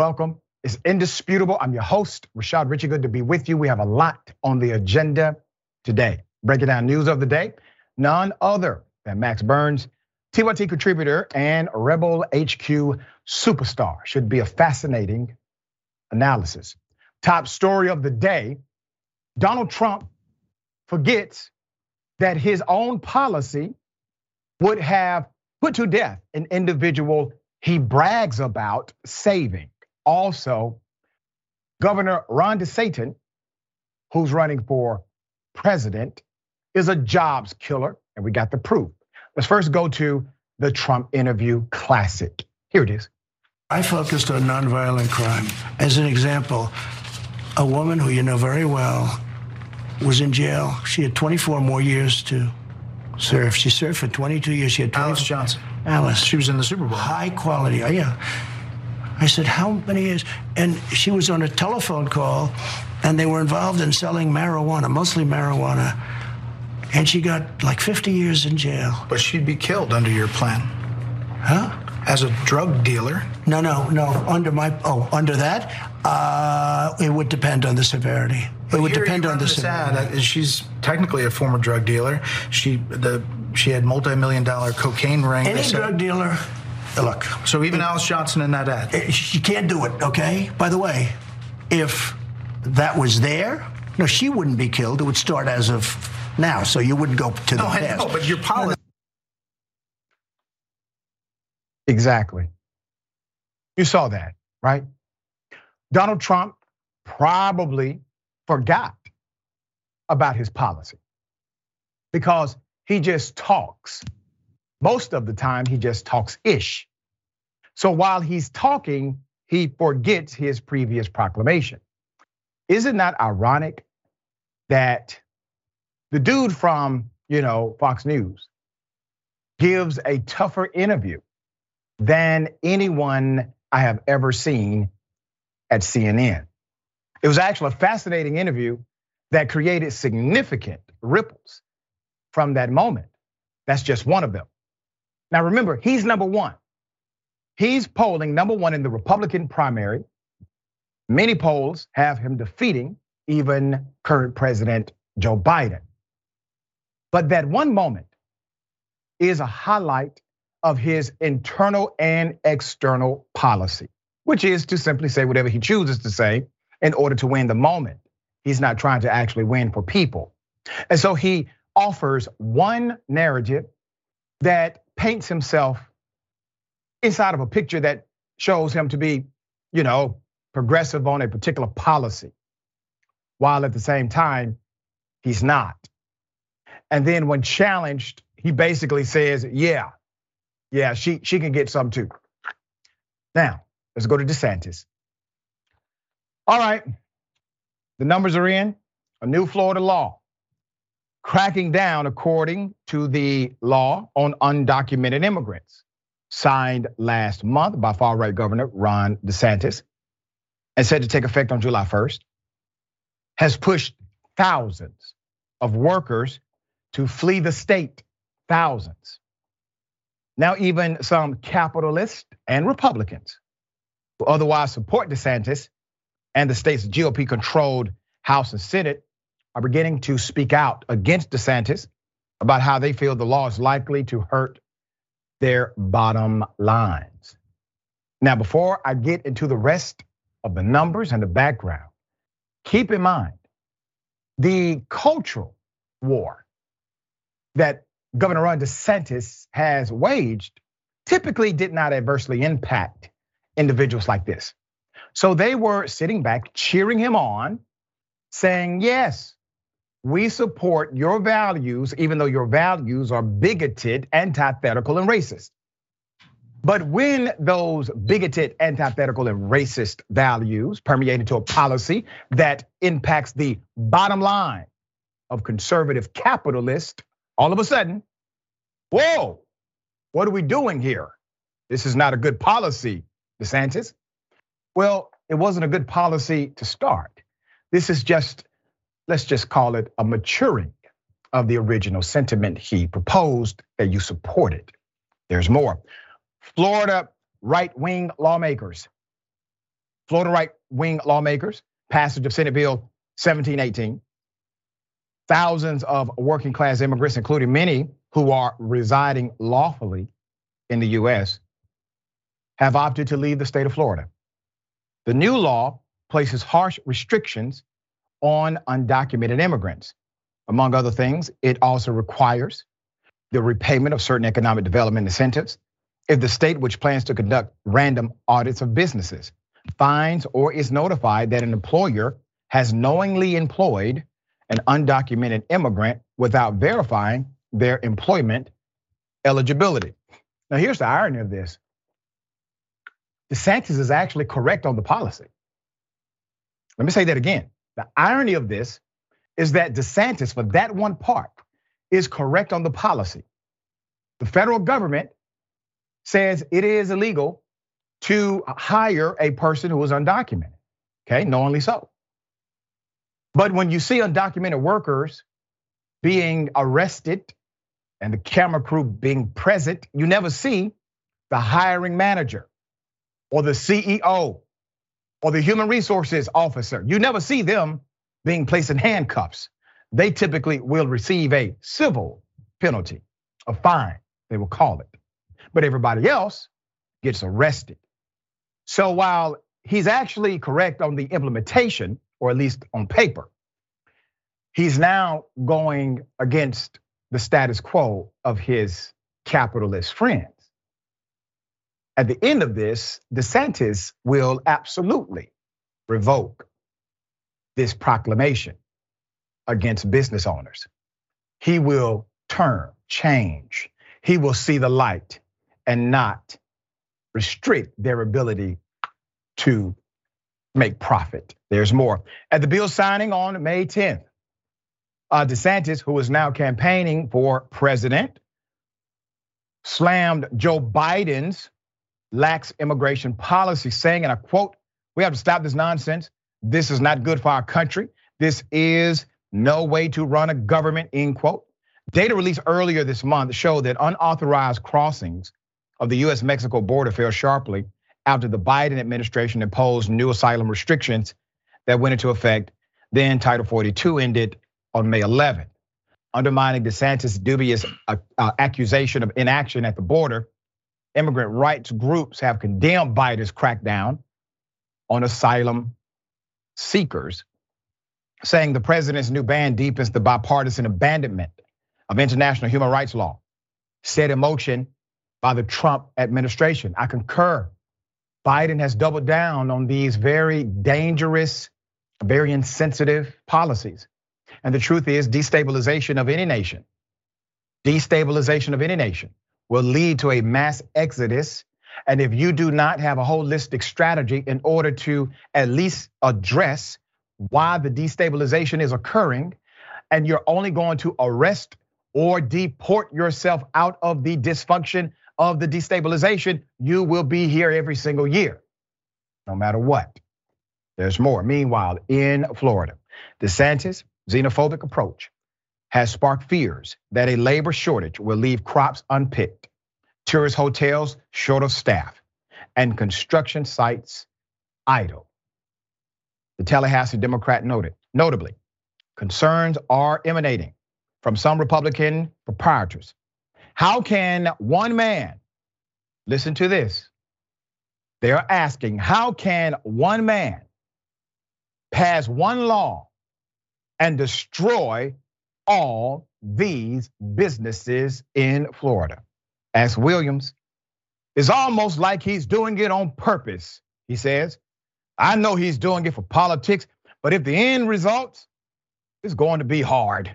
Welcome. It's indisputable. I'm your host, Rashad Richey. Good to be with you. We have a lot on the agenda today. Breaking down news of the day. None other than Max Burns, TYT contributor and Rebel HQ superstar. Should be a fascinating analysis. Top story of the day Donald Trump forgets that his own policy would have put to death an individual he brags about saving. Also, Governor Ron DeSantis, who's running for president, is a jobs killer, and we got the proof. Let's first go to the Trump interview classic. Here it is. I focused on nonviolent crime. As an example, a woman who you know very well was in jail. She had 24 more years to serve. She served for 22 years. She had 24. Alice Johnson. Alice. She was in the Super Bowl. High quality. Oh, yeah. I said, How many years? And she was on a telephone call, and they were involved in selling marijuana, mostly marijuana. And she got like 50 years in jail. But she'd be killed under your plan. Huh? As a drug dealer. No, no, no. Under my, oh, under that, uh, it would depend on the severity. But it would depend on the this ad, severity. uh, She's technically a former drug dealer. She the she had multi-million dollar cocaine ring. Any drug dealer, look, So even Alice Johnson in that ad. Eh, she can't do it, okay? By the way, if that was there, no, she wouldn't be killed. It would start as of now, so you wouldn't go to the No, I past. know, but your policy. Exactly. You saw that, right? Donald Trump probably forgot about his policy because he just talks. Most of the time, he just talks ish. So while he's talking, he forgets his previous proclamation. Is it not ironic that the dude from, you know, Fox News gives a tougher interview than anyone I have ever seen at CNN. It was actually a fascinating interview that created significant ripples from that moment. That's just one of them. Now remember, he's number one. He's polling number one in the Republican primary. Many polls have him defeating even current President Joe Biden. But that one moment is a highlight of his internal and external policy, which is to simply say whatever he chooses to say in order to win the moment. He's not trying to actually win for people. And so he offers one narrative that paints himself inside of a picture that shows him to be, you know, progressive on a particular policy, while at the same time, he's not. And then when challenged, he basically says, yeah, yeah, she she can get some too. Now, let's go to DeSantis. All right. The numbers are in. A new Florida law cracking down according to the law on undocumented immigrants. Signed last month by far right governor Ron DeSantis and said to take effect on July 1st has pushed thousands of workers to flee the state. Thousands. Now, even some capitalists and Republicans who otherwise support DeSantis and the state's GOP controlled House and Senate are beginning to speak out against DeSantis about how they feel the law is likely to hurt their bottom lines. Now, before I get into the rest of the numbers and the background, keep in mind the cultural war that Governor Ron DeSantis has waged typically did not adversely impact individuals like this. So they were sitting back, cheering him on, saying, Yes, we support your values, even though your values are bigoted, antithetical, and racist. But when those bigoted, antithetical, and racist values permeate into a policy that impacts the bottom line of conservative capitalists, all of a sudden, whoa, what are we doing here? This is not a good policy, DeSantis. Well, it wasn't a good policy to start. This is just, let's just call it a maturing of the original sentiment he proposed that you supported. There's more. Florida right wing lawmakers, Florida right wing lawmakers, passage of Senate Bill 1718. Thousands of working class immigrants, including many who are residing lawfully in the US, have opted to leave the state of Florida. The new law places harsh restrictions on undocumented immigrants. Among other things, it also requires the repayment of certain economic development incentives if the state which plans to conduct random audits of businesses finds or is notified that an employer has knowingly employed an undocumented immigrant without verifying their employment eligibility. Now, here's the irony of this DeSantis is actually correct on the policy. Let me say that again. The irony of this is that DeSantis, for that one part, is correct on the policy. The federal government says it is illegal to hire a person who is undocumented. Okay, knowingly so. But when you see undocumented workers being arrested and the camera crew being present, you never see the hiring manager or the CEO or the human resources officer. You never see them being placed in handcuffs. They typically will receive a civil penalty, a fine, they will call it but everybody else gets arrested. So while he's actually correct on the implementation, or at least on paper, he's now going against the status quo of his capitalist friends. At the end of this, DeSantis will absolutely revoke this proclamation against business owners. He will turn, change. He will see the light and not restrict their ability to make profit. There's more. At the bill signing on May 10th, uh, DeSantis, who is now campaigning for president, slammed Joe Biden's lax immigration policy, saying, and I quote, we have to stop this nonsense. This is not good for our country. This is no way to run a government, end quote. Data released earlier this month showed that unauthorized crossings of the US Mexico border fell sharply after the Biden administration imposed new asylum restrictions that went into effect. Then Title 42 ended on May 11th. Undermining DeSantis' dubious uh, uh, accusation of inaction at the border, immigrant rights groups have condemned Biden's crackdown on asylum seekers, saying the president's new ban deepens the bipartisan abandonment of international human rights law, set in motion by the Trump administration. I concur. Biden has doubled down on these very dangerous, very insensitive policies. And the truth is, destabilization of any nation, destabilization of any nation will lead to a mass exodus. And if you do not have a holistic strategy in order to at least address why the destabilization is occurring, and you're only going to arrest or deport yourself out of the dysfunction of the destabilization, you will be here every single year, no matter what. There's more. Meanwhile, in Florida, DeSantis' xenophobic approach has sparked fears that a labor shortage will leave crops unpicked, tourist hotels short of staff, and construction sites idle. The Tallahassee Democrat noted, notably, concerns are emanating from some Republican proprietors how can one man, listen to this, they are asking, how can one man pass one law and destroy all these businesses in Florida? Ask Williams. It's almost like he's doing it on purpose, he says. I know he's doing it for politics, but if the end results, it's going to be hard.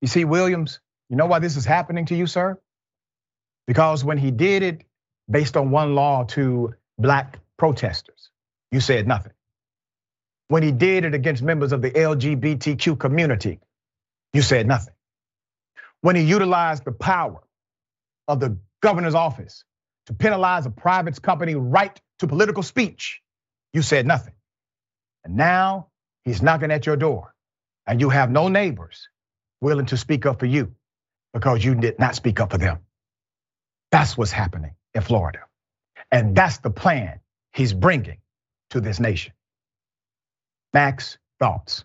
You see, Williams, you know why this is happening to you, sir? Because when he did it based on one law to black protesters, you said nothing. When he did it against members of the LGBTQ community, you said nothing. When he utilized the power of the governor's office to penalize a private company right to political speech, you said nothing. And now he's knocking at your door, and you have no neighbors willing to speak up for you because you did not speak up for them. That's what's happening in Florida. And that's the plan he's bringing to this nation. Max, thoughts?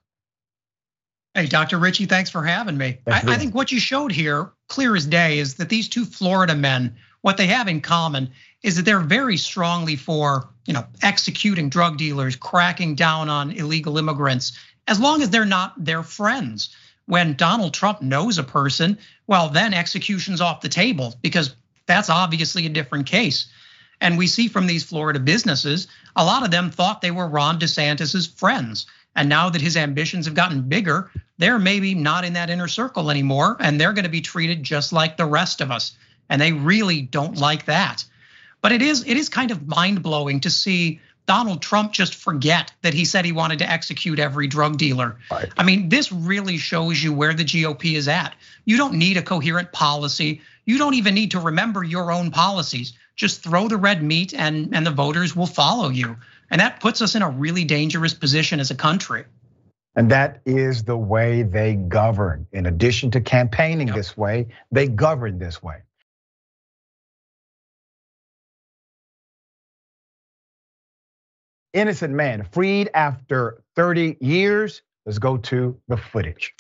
Hey, Dr. Richey, thanks for having me. I, I, think what you showed here, clear as day, is that these two Florida men, what they have in common is that they're very strongly for, you know, executing drug dealers, cracking down on illegal immigrants, as long as they're not their friends. When Donald Trump knows a person, well, then execution's off the table because that's obviously a different case. And we see from these Florida businesses, a lot of them thought they were Ron DeSantis's friends. And now that his ambitions have gotten bigger, they're maybe not in that inner circle anymore, and they're going to be treated just like the rest of us. And they really don't like that. But it is it is kind of mind-blowing to see Donald Trump just forget that he said he wanted to execute every drug dealer. Right. I mean, this really shows you where the GOP is at. You don't need a coherent policy. You don't even need to remember your own policies just throw the red meat and, and the voters will follow you. And that puts us in a really dangerous position as a country. And that is the way they govern. In addition to campaigning yep. this way, they govern this way. Innocent man freed after 30 years. Let's go to the footage.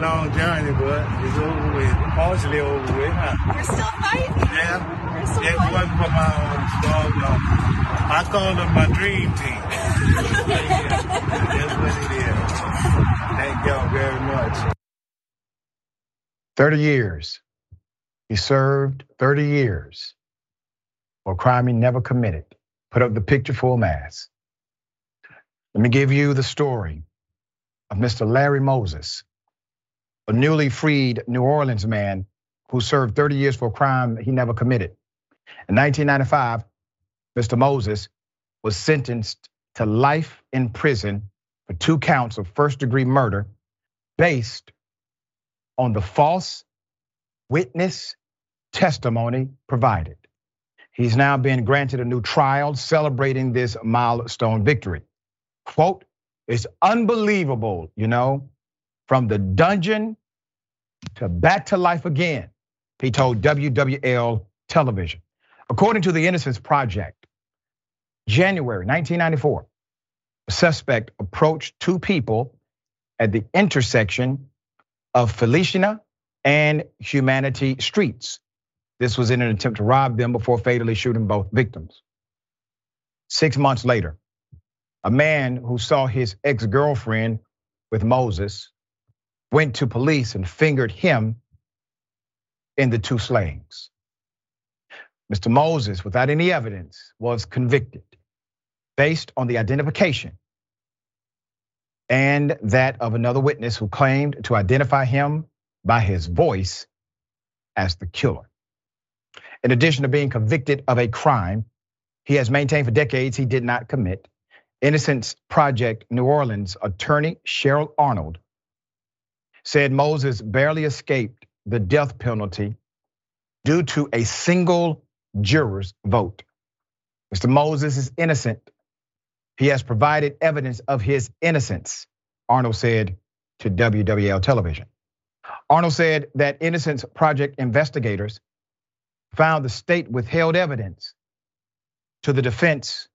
Long journey, but it's over with. Partially over with. Huh? You're still fighting? Yeah. You're still yeah, fighting? working for my own dog. I call them my dream team. That's what it is. Thank y'all very much. 30 years. He served 30 years for a crime he never committed. Put up the picture full mass. Let me give you the story of Mr. Larry Moses, a newly freed New Orleans man who served 30 years for a crime he never committed. In 1995, Mr. Moses was sentenced to life in prison for two counts of first degree murder based on the false witness testimony provided. He's now been granted a new trial celebrating this milestone victory. Quote, it's unbelievable, you know, from the dungeon to back to life again, he told WWL television. According to the Innocence Project, January 1994, a suspect approached two people at the intersection of Feliciana and Humanity Streets. This was in an attempt to rob them before fatally shooting both victims. Six months later, a man who saw his ex girlfriend with Moses went to police and fingered him in the two slayings. Mr. Moses, without any evidence, was convicted based on the identification and that of another witness who claimed to identify him by his voice as the killer. In addition to being convicted of a crime he has maintained for decades he did not commit, Innocence Project New Orleans attorney Cheryl Arnold said Moses barely escaped the death penalty due to a single juror's vote. Mr. Moses is innocent. He has provided evidence of his innocence, Arnold said to WWL television. Arnold said that Innocence Project investigators found the state withheld evidence to the defense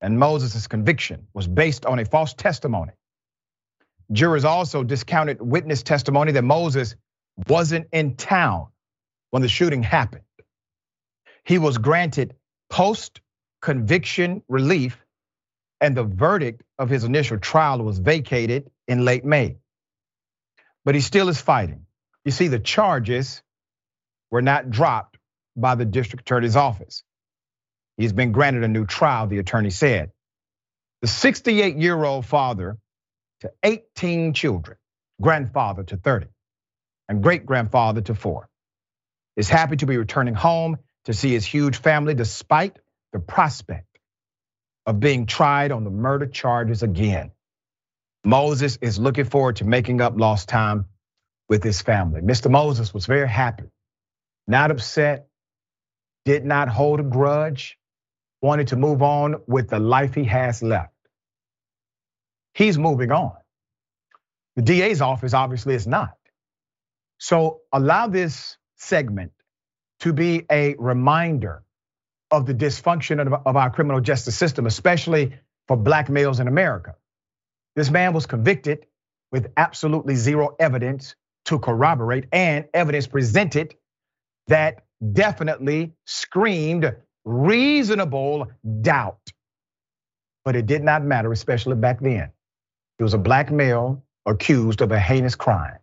and Moses' conviction was based on a false testimony. Jurors also discounted witness testimony that Moses wasn't in town when the shooting happened. He was granted post conviction relief, and the verdict of his initial trial was vacated in late May. But he still is fighting. You see, the charges were not dropped by the district attorney's office. He's been granted a new trial, the attorney said. The 68 year old father to 18 children, grandfather to 30, and great grandfather to four, is happy to be returning home to see his huge family despite the prospect of being tried on the murder charges again. Moses is looking forward to making up lost time with his family. Mr. Moses was very happy, not upset, did not hold a grudge, wanted to move on with the life he has left. He's moving on. The DA's office obviously is not. So allow this segment to be a reminder of the dysfunction of our criminal justice system, especially for black males in America. This man was convicted with absolutely zero evidence to corroborate and evidence presented that definitely screamed reasonable doubt. But it did not matter, especially back then. He was a black male accused of a heinous crime.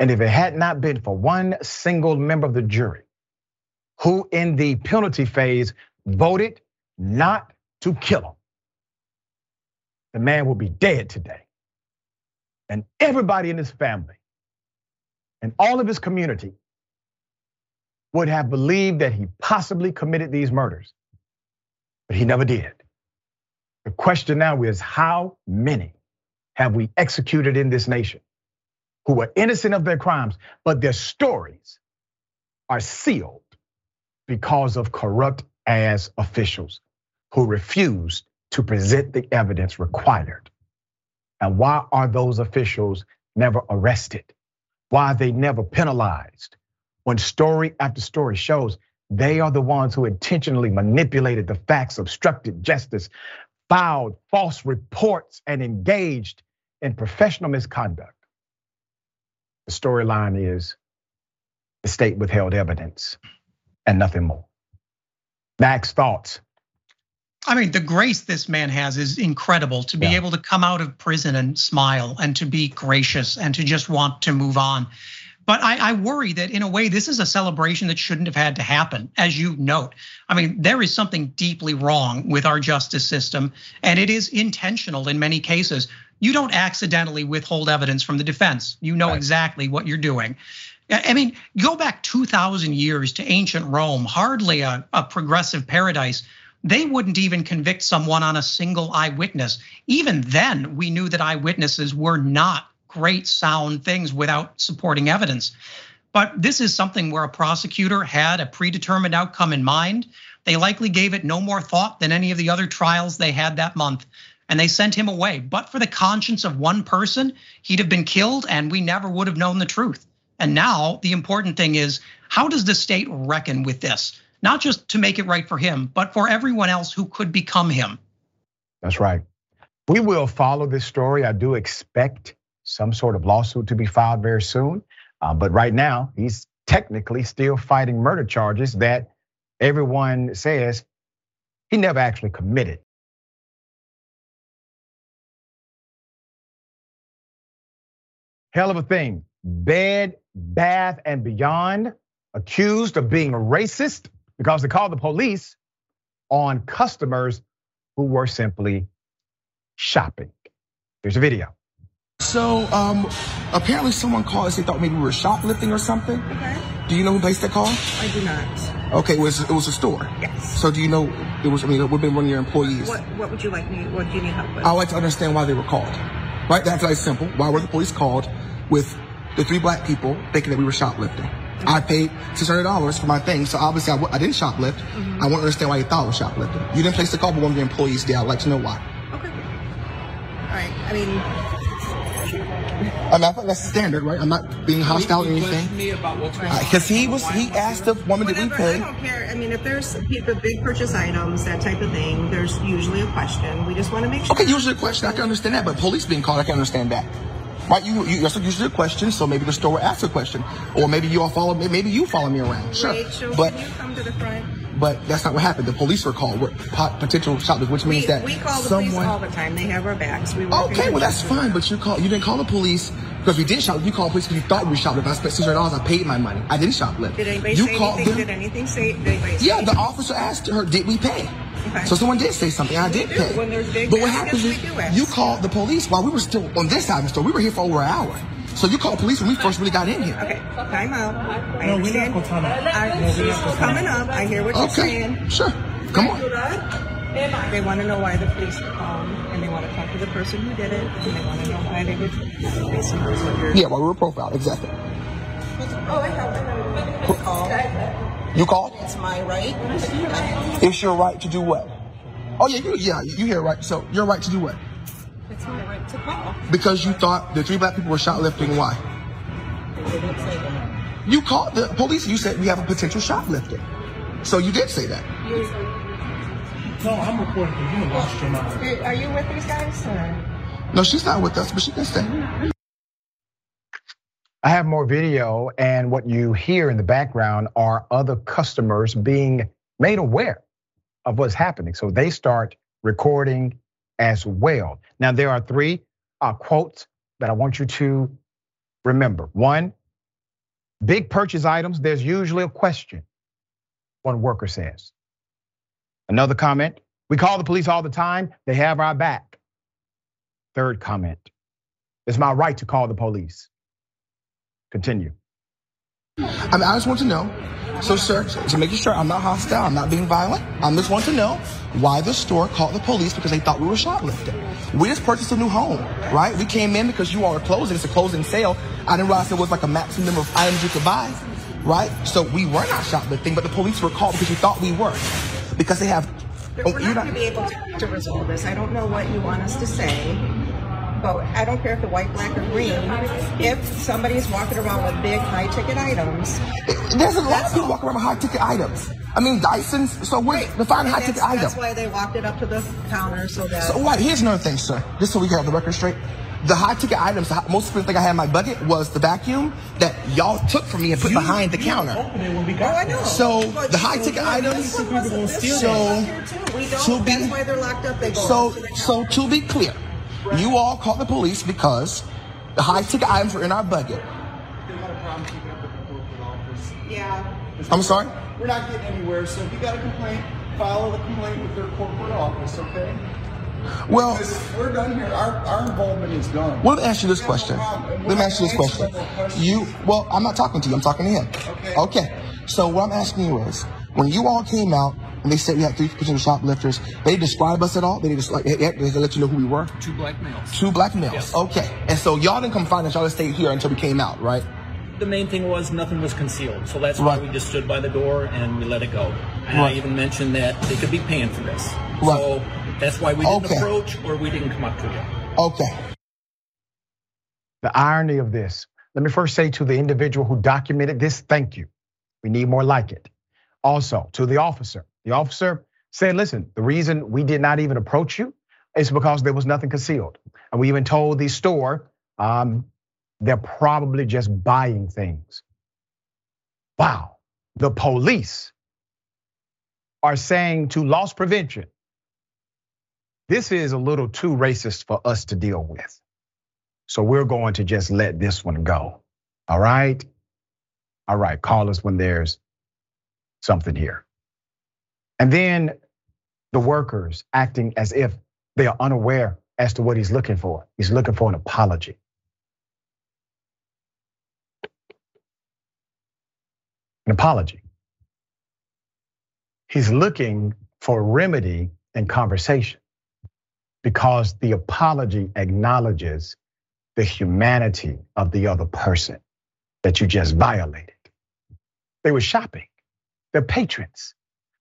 And if it had not been for one single member of the jury who, in the penalty phase, voted not to kill him, the man would be dead today. And everybody in his family and all of his community would have believed that he possibly committed these murders, but he never did. The question now is how many have we executed in this nation who were innocent of their crimes, but their stories are sealed because of corrupt ass officials who refused to present the evidence required? And why are those officials never arrested? Why are they never penalized? When story after story shows they are the ones who intentionally manipulated the facts, obstructed justice, filed false reports, and engaged in professional misconduct. The storyline is the state withheld evidence and nothing more. Max, thoughts? I mean, the grace this man has is incredible to be yeah. able to come out of prison and smile and to be gracious and to just want to move on. But I, I, worry that in a way, this is a celebration that shouldn't have had to happen, as you note. I mean, there is something deeply wrong with our justice system, and it is intentional in many cases. You don't accidentally withhold evidence from the defense. You know right. exactly what you're doing. I mean, go back 2,000 years to ancient Rome, hardly a, a progressive paradise they wouldn't even convict someone on a single eyewitness. Even then, we knew that eyewitnesses were not great sound things without supporting evidence. But this is something where a prosecutor had a predetermined outcome in mind. They likely gave it no more thought than any of the other trials they had that month. And they sent him away. But for the conscience of one person, he'd have been killed and we never would have known the truth. And now the important thing is how does the state reckon with this? not just to make it right for him, but for everyone else who could become him. That's right. We will follow this story. I do expect some sort of lawsuit to be filed very soon. Uh, but right now, he's technically still fighting murder charges that everyone says he never actually committed. Hell of a thing. Bed, Bath, and Beyond accused of being racist because they called the police on customers who were simply shopping. Here's a video. So um, apparently someone called us. They thought maybe we were shoplifting or something. Okay. Do you know who placed that call? I do not. Okay, it was it was a store. Yes. So do you know it was? I mean, we've been one of your employees. What What would you like me? What do you need help with? I would like to understand why they were called. Right. That's very simple. Why were the police called with the three black people thinking that we were shoplifting? I paid $600 for my thing. So obviously I w- I didn't shoplift. Mm-hmm. I want to understand why you thought I was shoplifting. You didn't place the call, but one of your employees did. I'd like to know why. Okay. All right. I mean, I mean, I think that's standard, right? I'm not being hostile or anything. Because uh, he was, he asked the woman, did we pay? I don't care. I mean, if there's the big purchase items, that type of thing, there's usually a question. We just want to make sure. Okay, usually a question. I can understand that, but police being called, I can understand that. Right, you, you that's usually a question, so maybe the store will ask a question, or maybe you all follow me, maybe you follow me around. Sure, Rachel, but can you come to the front? But that's not what happened. The police were called. We're potential shoplifters, which means we, that we call the someone. police all the time. They have our backs. We okay, well that's fine. But you call you didn't call the police because we did shoplift. You called police because you thought we were shoplifting. I spent six hundred dollars. I paid my money. I didn't shoplift. Did anybody you say called anything? Them. Did anything say? Did anybody say yeah, anything? the officer asked her, "Did we pay?" Okay. So someone did say something. I did do. pay. But what happens is we you called the police while we were still on this side of the store. We were here for over an hour. So you called police when we first really got in here. Okay, time out. I No, we're not gonna time out. I, No, we're not coming up. I hear what you're Okay, saying. sure. Come on. They want to know why the police were called, and they want to talk to the person who did it, and they want to know why they did basically what you're. Yeah, while we were profiled, exactly. Oh, I have it. Call. You called? It's my right. It's your right to do what? Oh yeah, you, yeah, you hear right. So your right to do what? It's my right to call. Because you thought the three black people were shoplifting. Why? They didn't say that. You called the police. You said we have a potential shoplifter. So you did say that. No, I'm recording because you lost your mind. Are are you with these guys? Or? No, she's not with us, but she can stay. I have more video, and what you hear in the background are other customers being made aware of what's happening. So they start recording as well. Now, there are three uh, quotes that I want you to remember. One, big purchase items, there's usually a question, one worker says. Another comment, we call the police all the time, they have our back. Third comment, it's my right to call the police. Continue. I mean, I just want to know. So, sir, to make sure I'm not hostile, I'm not being violent. I just want to know why the store called the police because they thought we were shoplifting. We just purchased a new home, right? We came in because you all are closing. It's a closing sale. I didn't realize there was like a maximum number of items you could buy, right? So we were not shoplifting, but the police were called because you thought we were. Because they have. But oh, we're you're not going to be able to, to resolve this. I don't know what you want us to say, but I don't care if the white, black, or green. If somebody's walking around with big, high-ticket items, There's a lot of people walking around with high ticket items. I mean, Dyson's. So we're defining and high ticket item. that's why they walked it up to the counter so that. So what? Here's another thing, sir. Just so we can have the record straight. The high ticket items, the most of the thing I had in my budget was the vacuum that y'all took from me and put behind the counter. Open it when we Oh, I know. So, But the high-ticket you- items- So- one was here too. We don't. to be- that's why they're locked up. They go So, up to the so to be clear, you all called the police because the high ticket items were in our budget. Yeah. I'm sorry. We're not getting anywhere, so if you got a complaint, file the complaint with their corporate office, okay? Well, Because we're done here. Our, our involvement is done. well, let me ask you this question. Let me ask you this question. You, well, I'm not talking to you. I'm talking to him. Okay. Okay. So what I'm asking you is, when you all came out and they said we had three potential shoplifters, they describe us at all? They just like they, they let you know who we were. Two black males. Two black males. Okay. And so y'all didn't come find us. Y'all just stayed here until we came out, right? The main thing was nothing was concealed, so that's why Right. we just stood by the door and we let it go. And Right. I even mentioned that they could be paying for this, Right. so that's why we didn't Okay. approach or we didn't come up to you. Okay. The irony of this. Let me first say to the individual who documented this, thank you. We need more like it. Also, to the officer. The officer said, listen, the reason we did not even approach you is because there was nothing concealed. And we even told the store um, they're probably just buying things. Wow. The police are saying to loss prevention, this is a little too racist for us to deal with. So we're going to just let this one go. All right? All right, call us when there's something here. And then the workers acting as if they are unaware as to what he's looking for. He's looking for an apology. An apology. He's looking for remedy and conversation because the apology acknowledges the humanity of the other person that you just violated. They were shopping, they're patrons,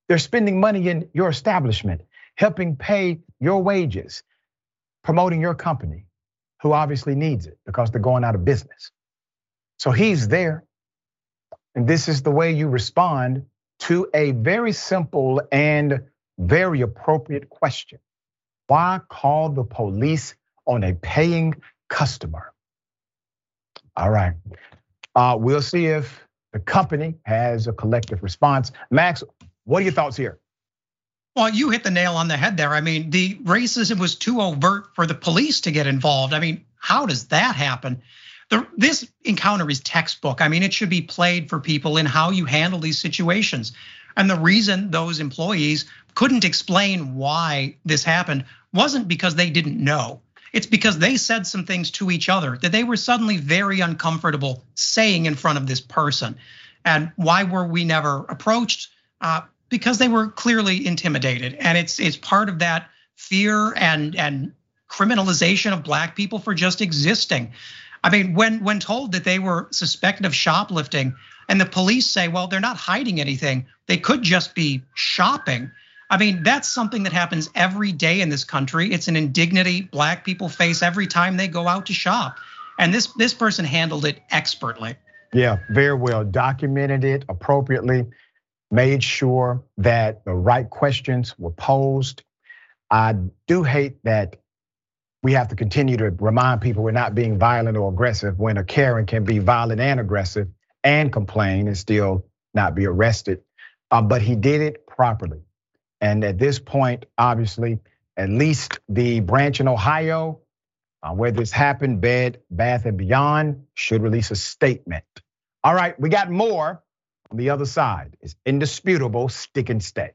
they're spending money in your establishment, helping pay your wages, promoting your company. who obviously needs it because they're going out of business. So he's there. And this is the way you respond to a very simple and very appropriate question. Why call the police on a paying customer? All right. Uh, we'll see if the company has a collective response. Max, what are your thoughts here? Well, you hit the nail on the head there. I mean, the racism was too overt for the police to get involved. I mean, how does that happen? The, this encounter is textbook. I mean, it should be played for people in how you handle these situations. And the reason those employees couldn't explain why this happened wasn't because they didn't know. It's because they said some things to each other that they were suddenly very uncomfortable saying in front of this person. And why were we never approached? Uh, Because they were clearly intimidated. And it's it's part of that fear and and criminalization of black people for just existing. I mean, when when told that they were suspected of shoplifting, and the police say, well, they're not hiding anything. They could just be shopping. I mean, that's something that happens every day in this country. It's an indignity black people face every time they go out to shop. And this this person handled it expertly. Yeah, very well documented it appropriately, made sure that the right questions were posed. I do hate that we have to continue to remind people we're not being violent or aggressive when a Karen can be violent and aggressive and complain and still not be arrested. Uh, but he did it properly. And at this point, obviously, at least the branch in Ohio uh, where this happened, Bed, Bath, and Beyond should release a statement. All right, we got more on the other side. is indisputable, stick and stay.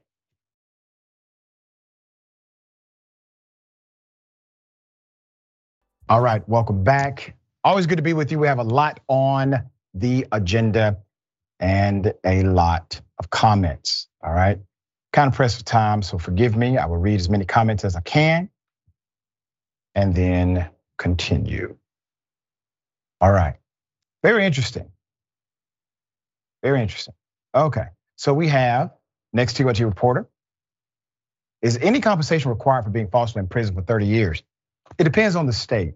All right, welcome back. Always good to be with you. We have a lot on the agenda and a lot of comments. All right, kind of pressed for time, so forgive me. I will read as many comments as I can and then continue. All right, very interesting. Very interesting. Okay, so we have next TYT reporter. Is any compensation required for being falsely imprisoned for 30 years? It depends on the state.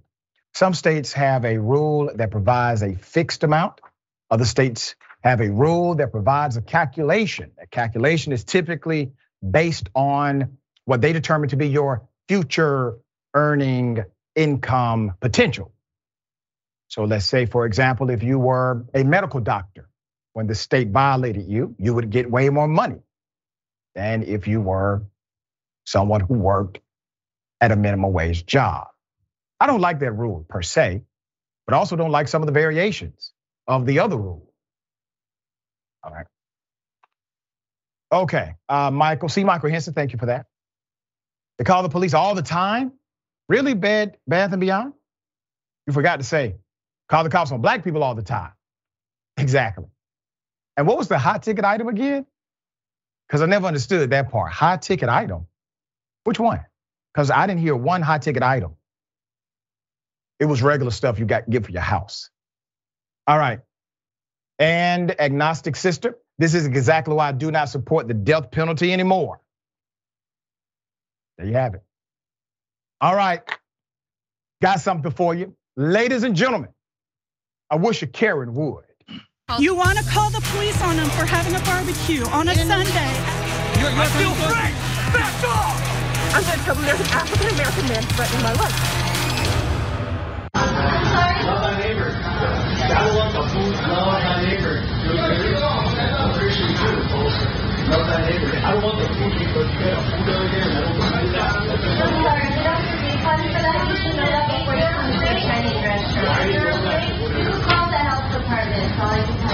Some states have a rule that provides a fixed amount. Other states have a rule that provides a calculation. A calculation is typically based on what they determine to be your future earning income potential. So let's say, for example, if you were a medical doctor, when the state violated you, you would get way more money than if you were someone who worked at a minimum wage job. I don't like that rule per se, but also don't like some of the variations of the other rule. All right. Okay, uh, Michael, see Michael Henson, thank you for that. They call the police all the time. Really bad, Bath and Beyond? You forgot to say, call the cops on black people all the time. Exactly. And what was the hot ticket item again? Because I never understood that part. High ticket item. Which one? Because I didn't hear one high ticket item. It was regular stuff you got to get for your house. All right. And agnostic sister, this is exactly why I do not support the death penalty anymore. There you have it. All right. Got something for you. Ladies and gentlemen, I wish a Karen would. You want to call the police on them for having a barbecue on a Sunday. You're, you're I feel free. Back off! I'm going to tell them there's an African American man threatening my life. Love thy neighbor. God love the food. Love thy neighbor. I'm Christian too. Love thy neighbor. I don't want the food because you got a food over there and I don't want to do that. I'm sorry, you don't have to be funny for that. You should know that before you come to the Chinese restaurant.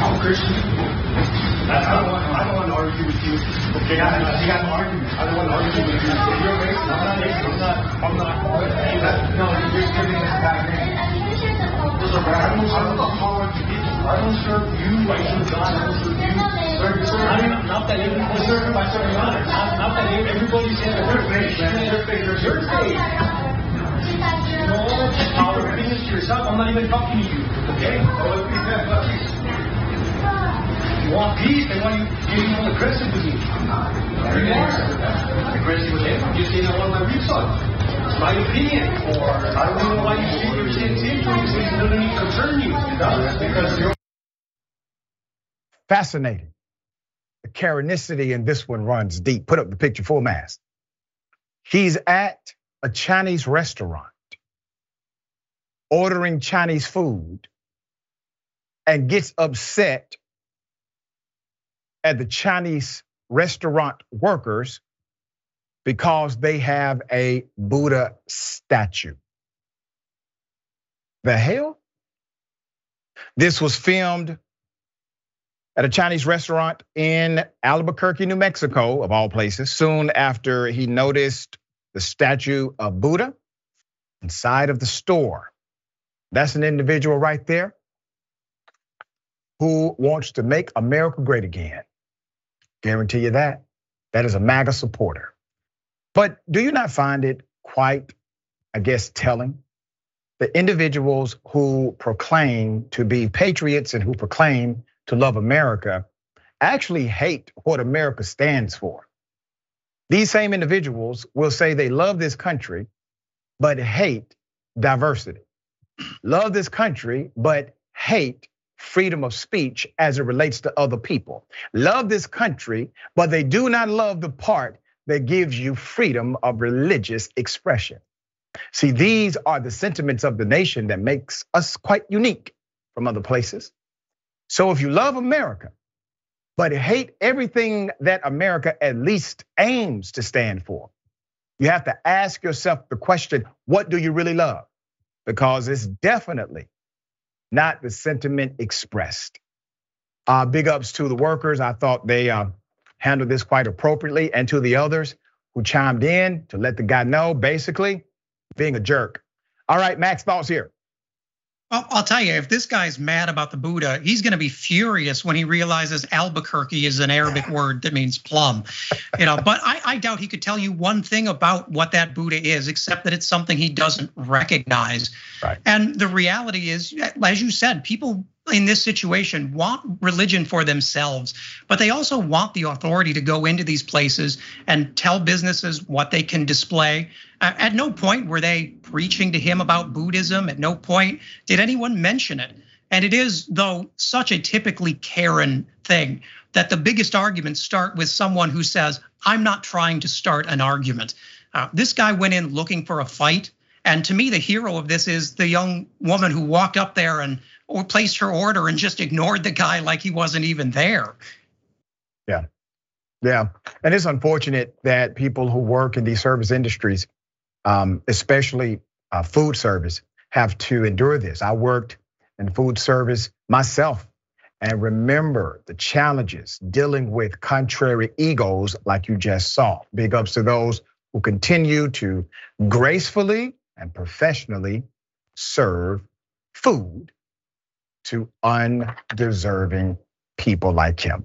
that's what I'm Christian. I don't want. I don't want to argue with you. Okay, I, I got no argument. I don't want to argue with you. If you're racist, I'm not racist. I'm not. I'm not. No, you're just giving me a bad name. Listen, I don't know how hard to get I don't serve you, I serve God, I don't serve you. Sir, sir, I am not that you were served by some of your honor. Not, not that everybody's in the first grade. Your figures, your stage. No, power business to yourself. I'm not even talking to you. Okay? Oh, you want peace? They want you getting on the aggressive with you. I'm not. There you are. Aggressive with him. I'm just saying I want my results. It's my opinion. Or I don't know why you say you're saying things when it doesn't even concern you. It because you're. Fascinating. The Karenicity in this one runs deep. Put up the picture full mass. He's at a Chinese restaurant ordering Chinese food and gets upset at the Chinese restaurant workers because they have a Buddha statue. The hell? This was filmed at a Chinese restaurant in Albuquerque, New Mexico, of all places, soon after he noticed the statue of Buddha inside of the store. That's an individual right there who wants to make America great again. Guarantee you that. That is a MAGA supporter. But do you not find it quite, I guess, telling? The individuals who proclaim to be patriots and who proclaim to love America actually hate what America stands for. These same individuals will say they love this country, but hate diversity. Love this country, but hate freedom of speech as it relates to other people. Love this country, but they do not love the part that gives you freedom of religious expression. See, these are the sentiments of the nation that makes us quite unique from other places. So if you love America, but hate everything that America at least aims to stand for, you have to ask yourself the question, what do you really love? Because it's definitely not the sentiment expressed. Uh, big ups to the workers. I thought they uh, handled this quite appropriately, and to the others who chimed in to let the guy know, basically, being a jerk. All right, Max, thoughts here. Well, I'll tell you, if this guy's mad about the Buddha, he's going to be furious when he realizes Albuquerque is an Arabic word that means plum. You know, but I, I, doubt he could tell you one thing about what that Buddha is, except that it's something he doesn't recognize. Right. And the reality is, as you said, people in this situation want religion for themselves, but they also want the authority to go into these places and tell businesses what they can display. At no point were they preaching to him about Buddhism. At no point did anyone mention it. And it is, though, such a typically Karen thing that the biggest arguments start with someone who says, I'm not trying to start an argument. Uh, this guy went in looking for a fight. And to me, the hero of this is the young woman who walked up there and placed her order and just ignored the guy like he wasn't even there. Yeah. Yeah. And it's unfortunate that people who work in these service industries, um, especially uh, food service, have to endure this. I worked in food service myself and remember the challenges dealing with contrary egos like you just saw. Big ups to those who continue to gracefully and professionally serve food to undeserving people like him.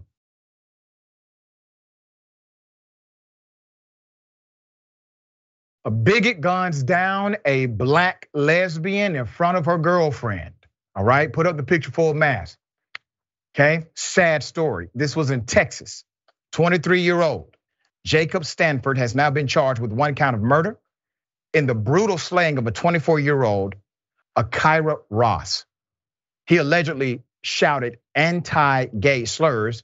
A bigot guns down a black lesbian in front of her girlfriend. All right, put up the picture full mass. Okay, sad story. This was in Texas. 23 year old Jacob Stanford has now been charged with one count of murder in the brutal slaying of a 24 year old Akira Ross. He allegedly shouted anti gay slurs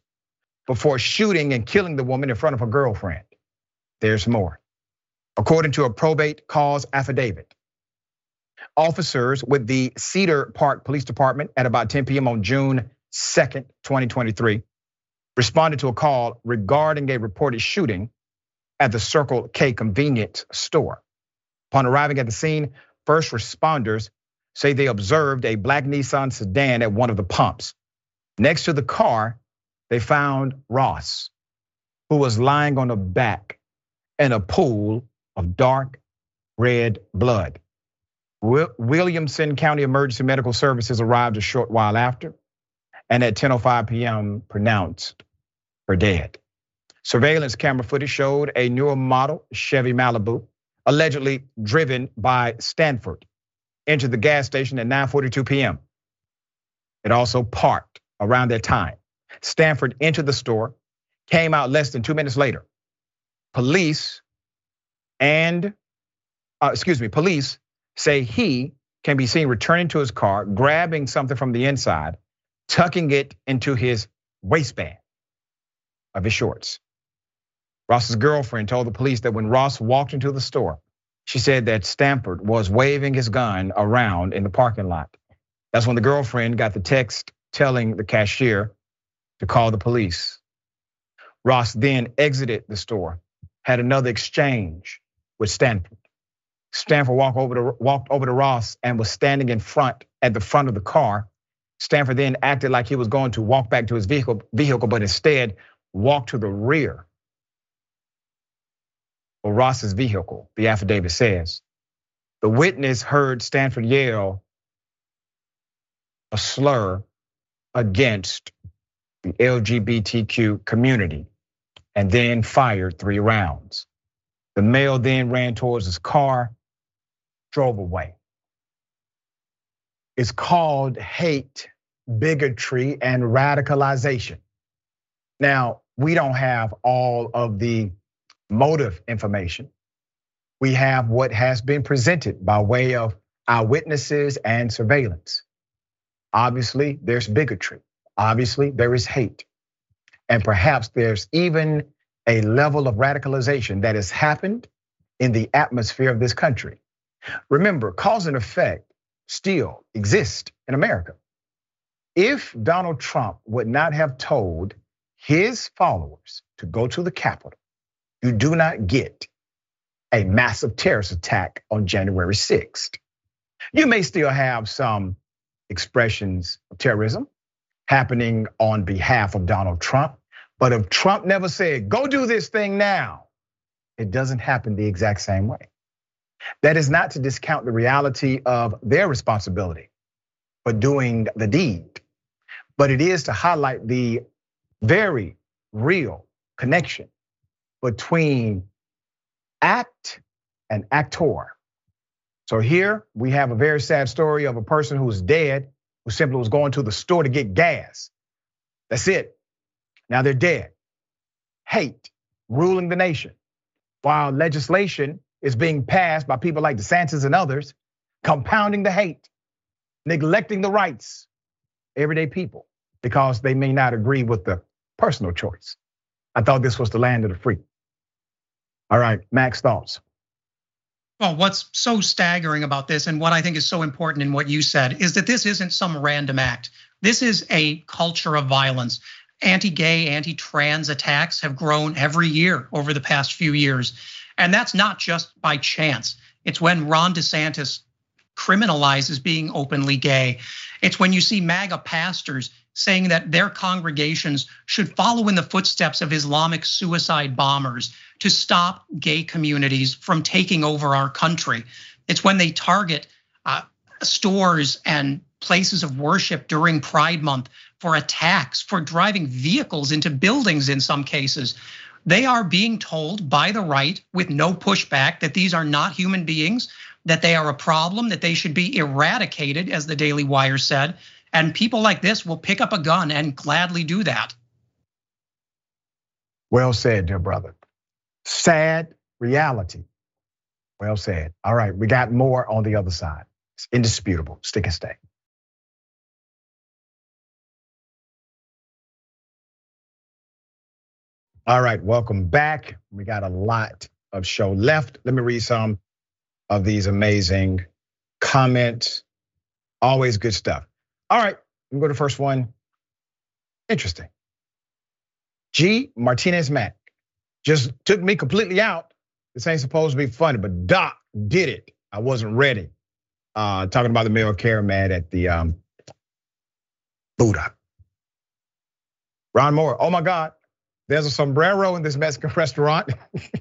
before shooting and killing the woman in front of her girlfriend. There's more. According to a probable cause affidavit, officers with the Cedar Park Police Department at about 10 p.m. on June 2nd, 2023, responded to a call regarding a reported shooting at the Circle K convenience store. Upon arriving at the scene, first responders say they observed a black Nissan sedan at one of the pumps. Next to the car, they found Ross, who was lying on a back in a pool of dark red blood. Williamson County Emergency Medical Services arrived a short while after, and at 10:05 p.m. pronounced her dead. Surveillance camera footage showed a newer model Chevy Malibu, allegedly driven by Stanford, entered the gas station at 9:42 p.m. It also parked around that time. Stanford entered the store, came out less than two minutes later. Police and, uh, excuse me, police say he can be seen returning to his car, grabbing something from the inside, tucking it into his waistband of his shorts. Ross's girlfriend told the police that when Ross walked into the store, she said that Stanford was waving his gun around in the parking lot. That's when the girlfriend got the text telling the cashier to call the police. Ross then exited the store, had another exchange with Stanford. Stanford walked over to walked over to Ross and was standing in front at the front of the car. Stanford then acted like he was going to walk back to his vehicle, vehicle, but instead walked to the rear of Ross's vehicle, the affidavit says. The witness heard Stanford yell a slur against the LGBTQ community and then fired three rounds. The male then ran towards his car, drove away. It's called hate, bigotry, and radicalization. Now, we don't have all of the motive information. We have what has been presented by way of eyewitnesses and surveillance. Obviously, there's bigotry. Obviously, there is hate. And perhaps there's even a level of radicalization that has happened in the atmosphere of this country. Remember, cause and effect still exist in America. If Donald Trump would not have told his followers to go to the Capitol, you do not get a massive terrorist attack on January 6th. You may still have some expressions of terrorism happening on behalf of Donald Trump, but if Trump never said, go do this thing now, it doesn't happen the exact same way. That is not to discount the reality of their responsibility for doing the deed, but it is to highlight the very real connection between act and actor. So here we have a very sad story of a person who's dead, who simply was going to the store to get gas. That's it. Now they're dead. Hate ruling the nation. While legislation is being passed by people like DeSantis and others, compounding the hate, neglecting the rights, everyday people, because they may not agree with the personal choice. I thought this was the land of the free. All right, Max, thoughts? Well, what's so staggering about this, and what I think is so important in what you said, is that this isn't some random act. This is a culture of violence. Anti gay, anti trans attacks have grown every year over the past few years. And that's not just by chance. It's when Ron DeSantis criminalizes being openly gay. It's when you see MAGA pastors saying that their congregations should follow in the footsteps of Islamic suicide bombers to stop gay communities from taking over our country. It's when they target uh, stores and places of worship during Pride Month for attacks, for driving vehicles into buildings in some cases. They are being told by the right with no pushback that these are not human beings, that they are a problem, that they should be eradicated, as the Daily Wire said. And people like this will pick up a gun and gladly do that. Well said, dear brother. Sad reality. Well said. All right, we got more on the other side. It's indisputable. Stick and stay. All right, welcome back. We got a lot of show left. Let me read some of these amazing comments. Always good stuff. All right, let me go to the first one. Interesting. G. Martinez Mac just took me completely out. This ain't supposed to be funny, but Doc did it. I wasn't ready. Uh, talking about the mail care man at the um, Buddha. Ron Moore, oh my God, there's a sombrero in this Mexican restaurant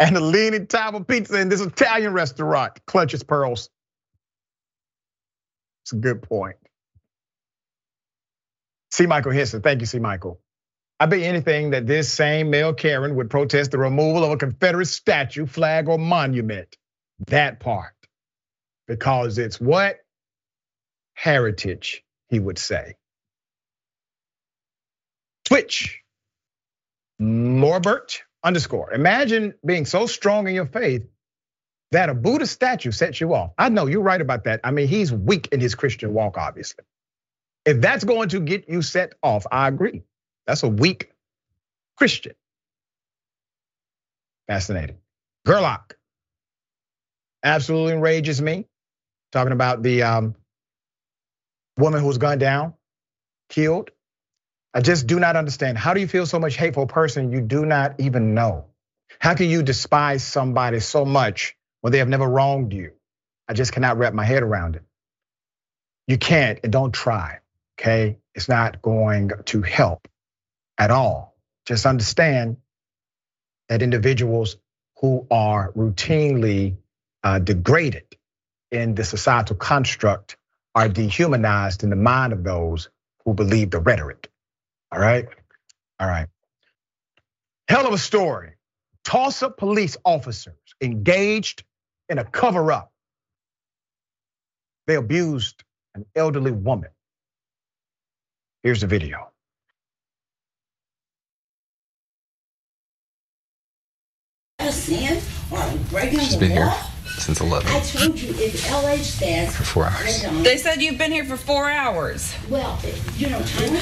and a leaning table pizza in this Italian restaurant. Clutches pearls. It's a good point. C. Michael Henson, thank you, C. Michael. I bet anything that this same male Karen would protest the removal of a Confederate statue, flag, or monument. That part. Because it's what? Heritage, he would say. Twitch. Morbert underscore. Imagine being so strong in your faith that a Buddha statue sets you off. I know you're right about that. I mean, he's weak in his Christian walk, obviously. If that's going to get you set off, I agree. That's a weak Christian. Fascinating. Gerlach absolutely enrages me. Talking about the um, woman who was gunned down, killed. I just do not understand. How do you feel so much hateful person you do not even know? How can you despise somebody so much when they have never wronged you? I just cannot wrap my head around it. You can't and don't try, okay? It's not going to help at all. Just understand that individuals who are routinely uh, degraded in the societal construct are dehumanized in the mind of those who believe the rhetoric. All right. All right. Hell of a story. Tulsa police officers engaged in a cover up. They abused an elderly woman. Here's the video. She's been here since 11. I told you if LH stands for four hours. They said you've been here for four hours. Well, you know, time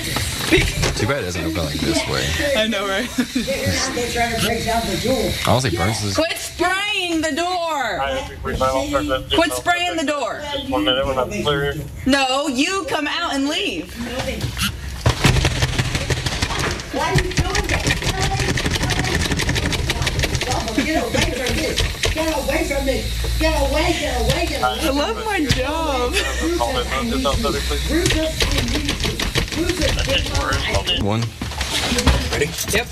Too bad it doesn't open like this way. I know, right? They're trying to break down the door. Honestly, Burns is. Quit spraying the door. Quit spraying the door. No, you come out and leave. Why are you doing that? Get away from me. Get away from me. Get away, get away, get away. I love my job. One. Ready? Yep.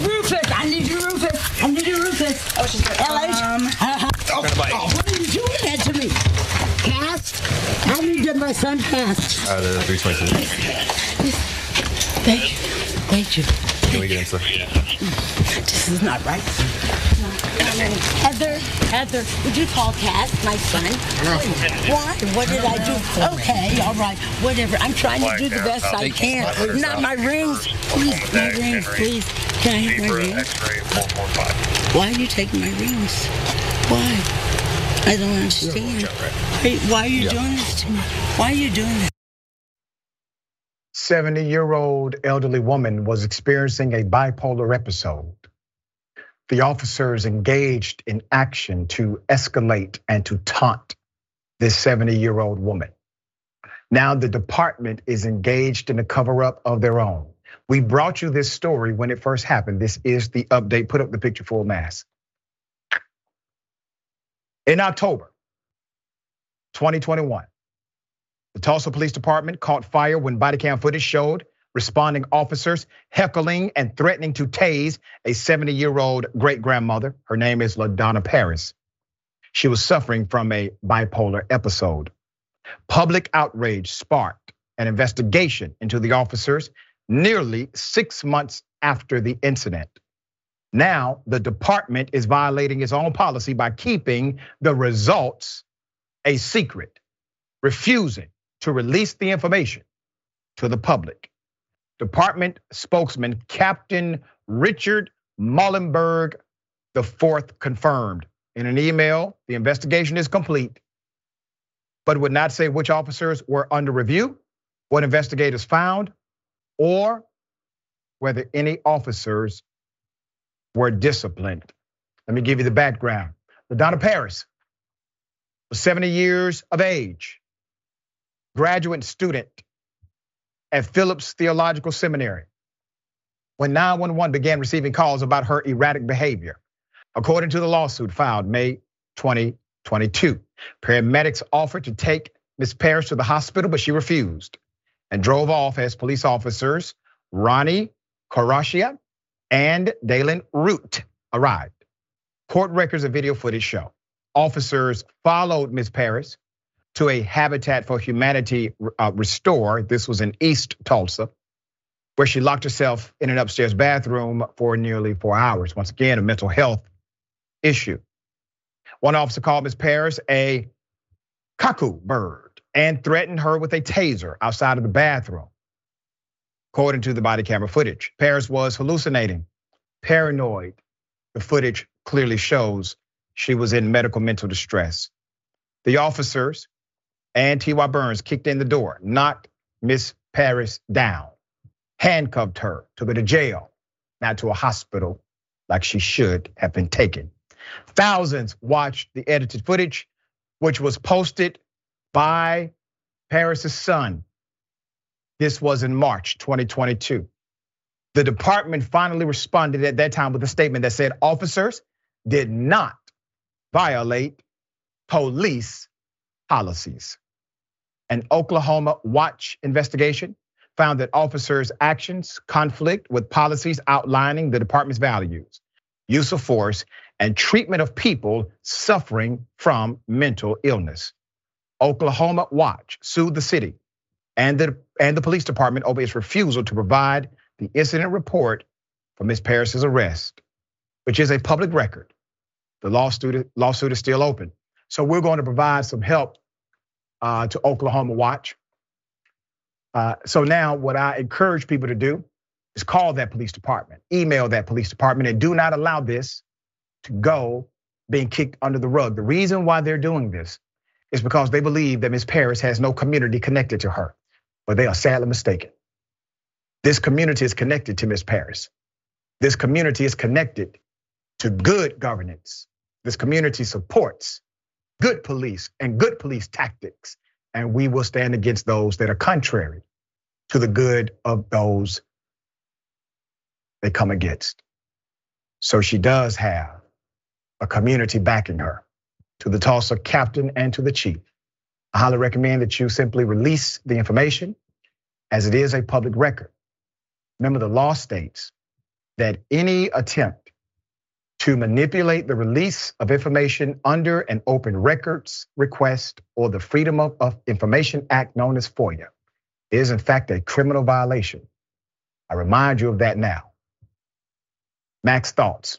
Rufus, I need you, Rufus. I need you, Rufus. Oh, she's LH. Um, oh, what are you doing that to me? Cast? How many did my son pass? Uh, the 322. Thank you. Thank you. Can we get inside? This is not right. Heather, Heather, would you call Cass, my son? Why? What did I do? Okay, all right, whatever. I'm trying to do the best I can. Not my rings. Please, my rings, please. Can I have my rings? Why are you taking my rings? Why? I don't understand. Why, why are you Yeah. doing this to me? Why are you doing that? 70 year old elderly woman was experiencing a bipolar episode. The officers engaged in action to escalate and to taunt this 70 year old woman. Now the department is engaged in a cover up of their own. We brought you this story when it first happened. This is the update. Put up the picture full mass. In October 2021, the Tulsa Police Department caught fire when body cam footage showed responding officers heckling and threatening to tase a 70 year old great grandmother. Her name is LaDonna Paris. She was suffering from a bipolar episode. Public outrage sparked an investigation into the officers nearly six months after the incident. Now, the department is violating its own policy by keeping the results a secret, refusing to release the information to the public. Department spokesman Captain Richard Meulenberg IV confirmed in an email the investigation is complete, but would not say which officers were under review, what investigators found, or whether any officers were disciplined. Let me give you the background. LaDonna Paris was 70 years of age, graduate student at Phillips Theological Seminary when 911 began receiving calls about her erratic behavior. According to the lawsuit filed May 2022, paramedics offered to take Ms. Paris to the hospital, but she refused and drove off as police officers Ronnie Corashia and Dalen Root arrived. Court records and video footage show officers followed Ms. Paris to a Habitat for Humanity uh, restore. This was in East Tulsa, where she locked herself in an upstairs bathroom for nearly four hours. Once again, a mental health issue. One officer called Ms. Paris a cuckoo bird and threatened her with a taser outside of the bathroom, according to the body camera footage. Paris was hallucinating, paranoid. The footage clearly shows she was in medical mental distress. The officers and T.Y. Burns kicked in the door, knocked Miss Paris down, handcuffed her, took her to jail, not to a hospital like she should have been taken. Thousands watched the edited footage, which was posted by Paris's son. This was in March 2022. The department finally responded at that time with a statement that said officers did not violate police policies. An Oklahoma Watch investigation found that officers' actions conflict with policies outlining the department's values, use of force, and treatment of people suffering from mental illness. Oklahoma Watch sued the city and the, and the police department over its refusal to provide the incident report for Ms. Paris's arrest, which is a public record. The lawsuit, lawsuit is still open. So we're going to provide some help uh, to Oklahoma Watch. Uh, so now, what I encourage people to do is call that police department, email that police department, and do not allow this to go being kicked under the rug. The reason why they're doing this is because they believe that Ms. Paris has no community connected to her, but they are sadly mistaken. This community is connected to Ms. Paris. This community is connected to good governance. This community supports good police and good police tactics. And we will stand against those that are contrary to the good of those they come against. So she does have a community backing her to the Tulsa captain and to the chief. I highly recommend that you simply release the information as it is a public record. Remember, the law states that any attempt to manipulate the release of information under an open records request or the Freedom of Information Act known as FOIA is in fact a criminal violation. I remind you of that now. Max, thoughts?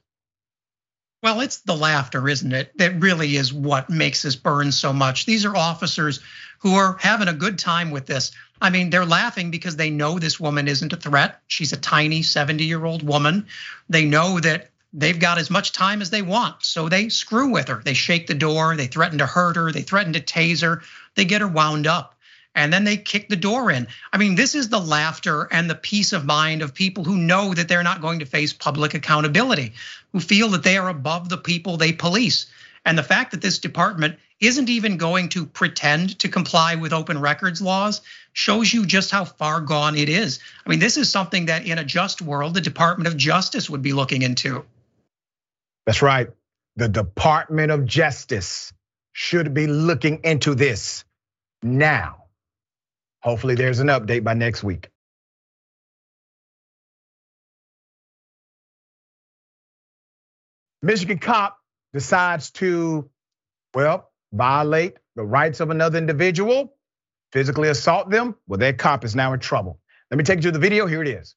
Well, it's the laughter, isn't it? That really is what makes this burn so much. These are officers who are having a good time with this. I mean, they're laughing because they know this woman isn't a threat. She's a tiny 70 year old woman. They know that they've got as much time as they want. So they screw with her. They shake the door, they threaten to hurt her, they threaten to tase her, they get her wound up. And then they kick the door in. I mean, this is the laughter and the peace of mind of people who know that they're not going to face public accountability, who feel that they are above the people they police. And the fact that this department isn't even going to pretend to comply with open records laws shows you just how far gone it is. I mean, this is something that in a just world, the Department of Justice would be looking into. That's right. The Department of Justice should be looking into this now. Hopefully, there's an update by next week. Michigan cop decides to, well, violate the rights of another individual, physically assault them. Well, that cop is now in trouble. Let me take you to the video. Here it is.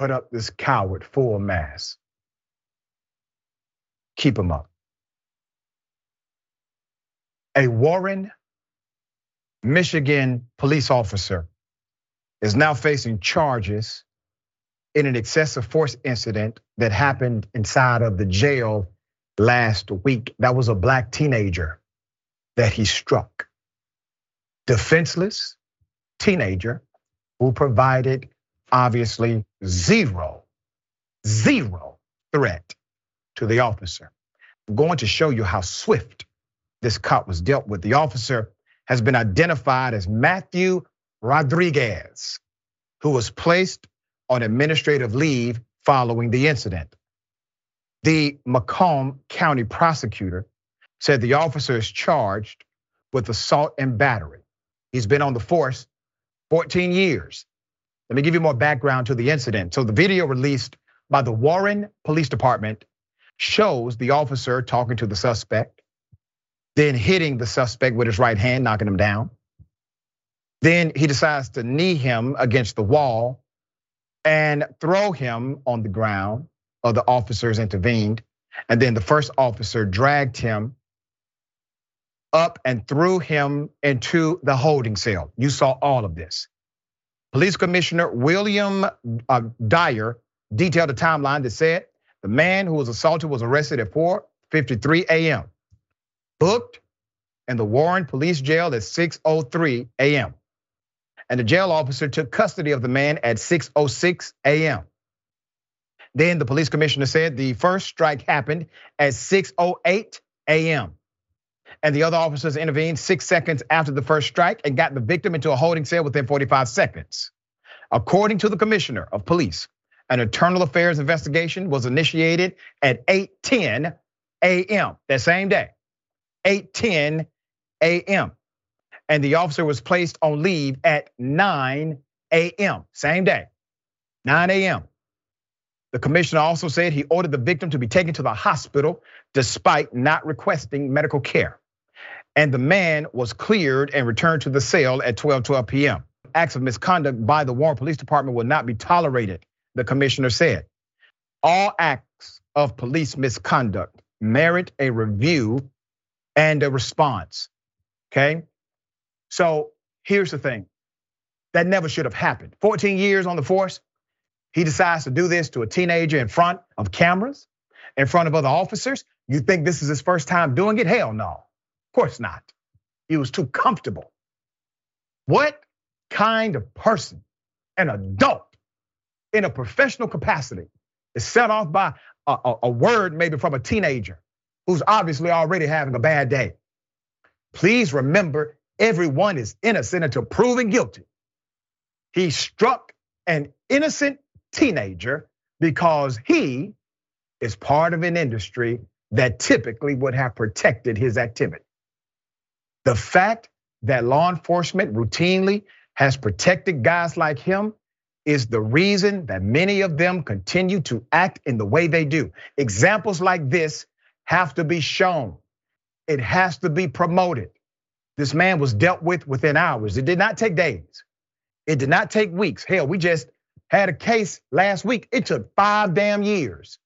Put up this coward full mass. keep them up. A Warren, Michigan police officer is now facing charges in an excessive force incident that happened inside of the jail last week. That was a black teenager that he struck. Defenseless teenager who provided obviously zero, zero threat to the officer. I'm going to show you how swift this cop was dealt with. The officer has been identified as Matthew Rodriguez, who was placed on administrative leave following the incident. The Macomb County prosecutor said the officer is charged with assault and battery. He's been on the force 14 years. Let me give you more background to the incident. So, the video released by the Warren Police Department shows the officer talking to the suspect, then hitting the suspect with his right hand, knocking him down. Then he decides to knee him against the wall and throw him on the ground. Other officers intervened. And then the first officer dragged him up and threw him into the holding cell. You saw all of this. Police Commissioner William uh, Dwyer detailed a timeline that said the man who was assaulted was arrested at 4:53 a.m. Booked in the Warren Police Jail at 6:03 a.m. And the jail officer took custody of the man at 6:06 a.m. Then the police commissioner said the first strike happened at 6:08 a.m and the other officers intervened six seconds after the first strike and got the victim into a holding cell within 45 seconds. According to the commissioner of police, an internal affairs investigation was initiated at 8:10 a.m. that same day. 8:10 a.m. And the officer was placed on leave at 9 a.m. same day. 9 a.m. The commissioner also said he ordered the victim to be taken to the hospital despite not requesting medical care and the man was cleared and returned to the cell at 12 12 p.m. Acts of misconduct by the Warren Police Department will not be tolerated, the commissioner said. All acts of police misconduct merit a review and a response. Okay? So here's the thing that never should have happened. 14 years on the force, he decides to do this to a teenager in front of cameras, in front of other officers. You think this is his first time doing it? Hell no. Of course not. He was too comfortable. What kind of person, an adult in a professional capacity, is set off by a, a, a word maybe from a teenager who's obviously already having a bad day? Please remember, everyone is innocent until proven guilty. He struck an innocent teenager because he is part of an industry that typically would have protected his activity. The fact that law enforcement routinely has protected guys like him is the reason that many of them continue to act in the way they do. Examples like this have to be shown. It has to be promoted. This man was dealt with within hours. It did not take days. It did not take weeks. Hell, we just had a case last week. It took five damn years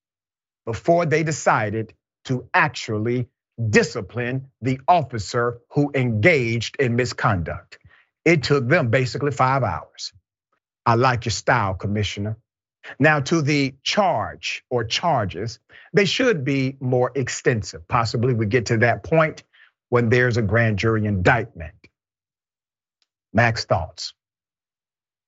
before they decided to actually discipline the officer who engaged in misconduct. It took them basically five hours. I like your style, Commissioner. Now, to the charge or charges, they should be more extensive. Possibly we get to that point when there's a grand jury indictment. Max, thoughts?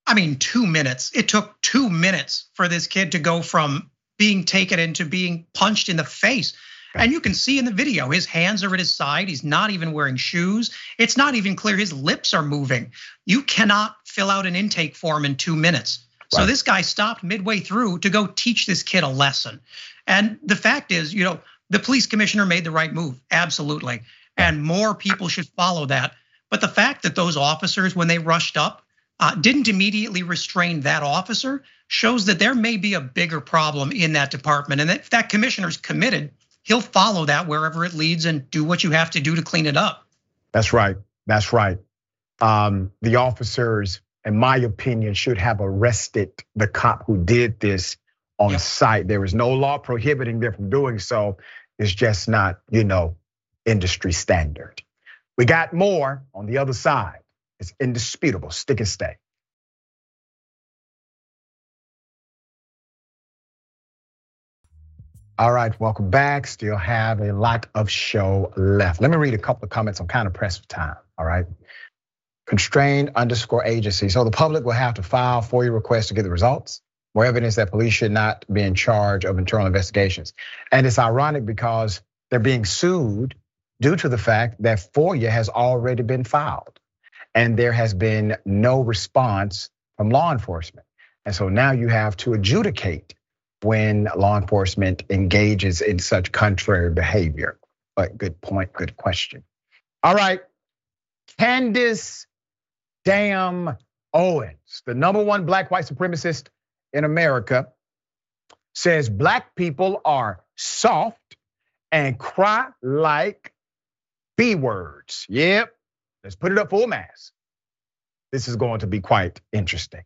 I mean, two minutes. It took two minutes for this kid to go from being taken into being punched in the face. And you can see in the video, his hands are at his side. He's not even wearing shoes. It's not even clear his lips are moving. You cannot fill out an intake form in two minutes. Right. So this guy stopped midway through to go teach this kid a lesson. And the fact is, you know, the police commissioner made the right move, absolutely. And more people should follow that. But the fact that those officers, when they rushed up, uh, didn't immediately restrain that officer shows that there may be a bigger problem in that department. And if that commissioner's committed he'll follow that wherever it leads and do what you have to do to clean it up. That's right. That's right. Um, the officers, in my opinion, should have arrested the cop who did this on yep. site. There was no law prohibiting them from doing so. It's just not, you know, industry standard. We got more on the other side. It's indisputable. Stick and stay. All right, welcome back. Still have a lot of show left. Let me read a couple of comments. I'm kind of pressed for time. All right. Constrained underscore agency. So the public will have to file FOIA requests to get the results. More evidence that police should not be in charge of internal investigations. And it's ironic because they're being sued due to the fact that FOIA has already been filed and there has been no response from law enforcement. And so now you have to adjudicate when law enforcement engages in such contrary behavior. But good point, good question. All right, Candace Damn Owens, the number one black white supremacist in America, says black people are soft and cry like B words. Yep, let's put it up full mass. This is going to be quite interesting.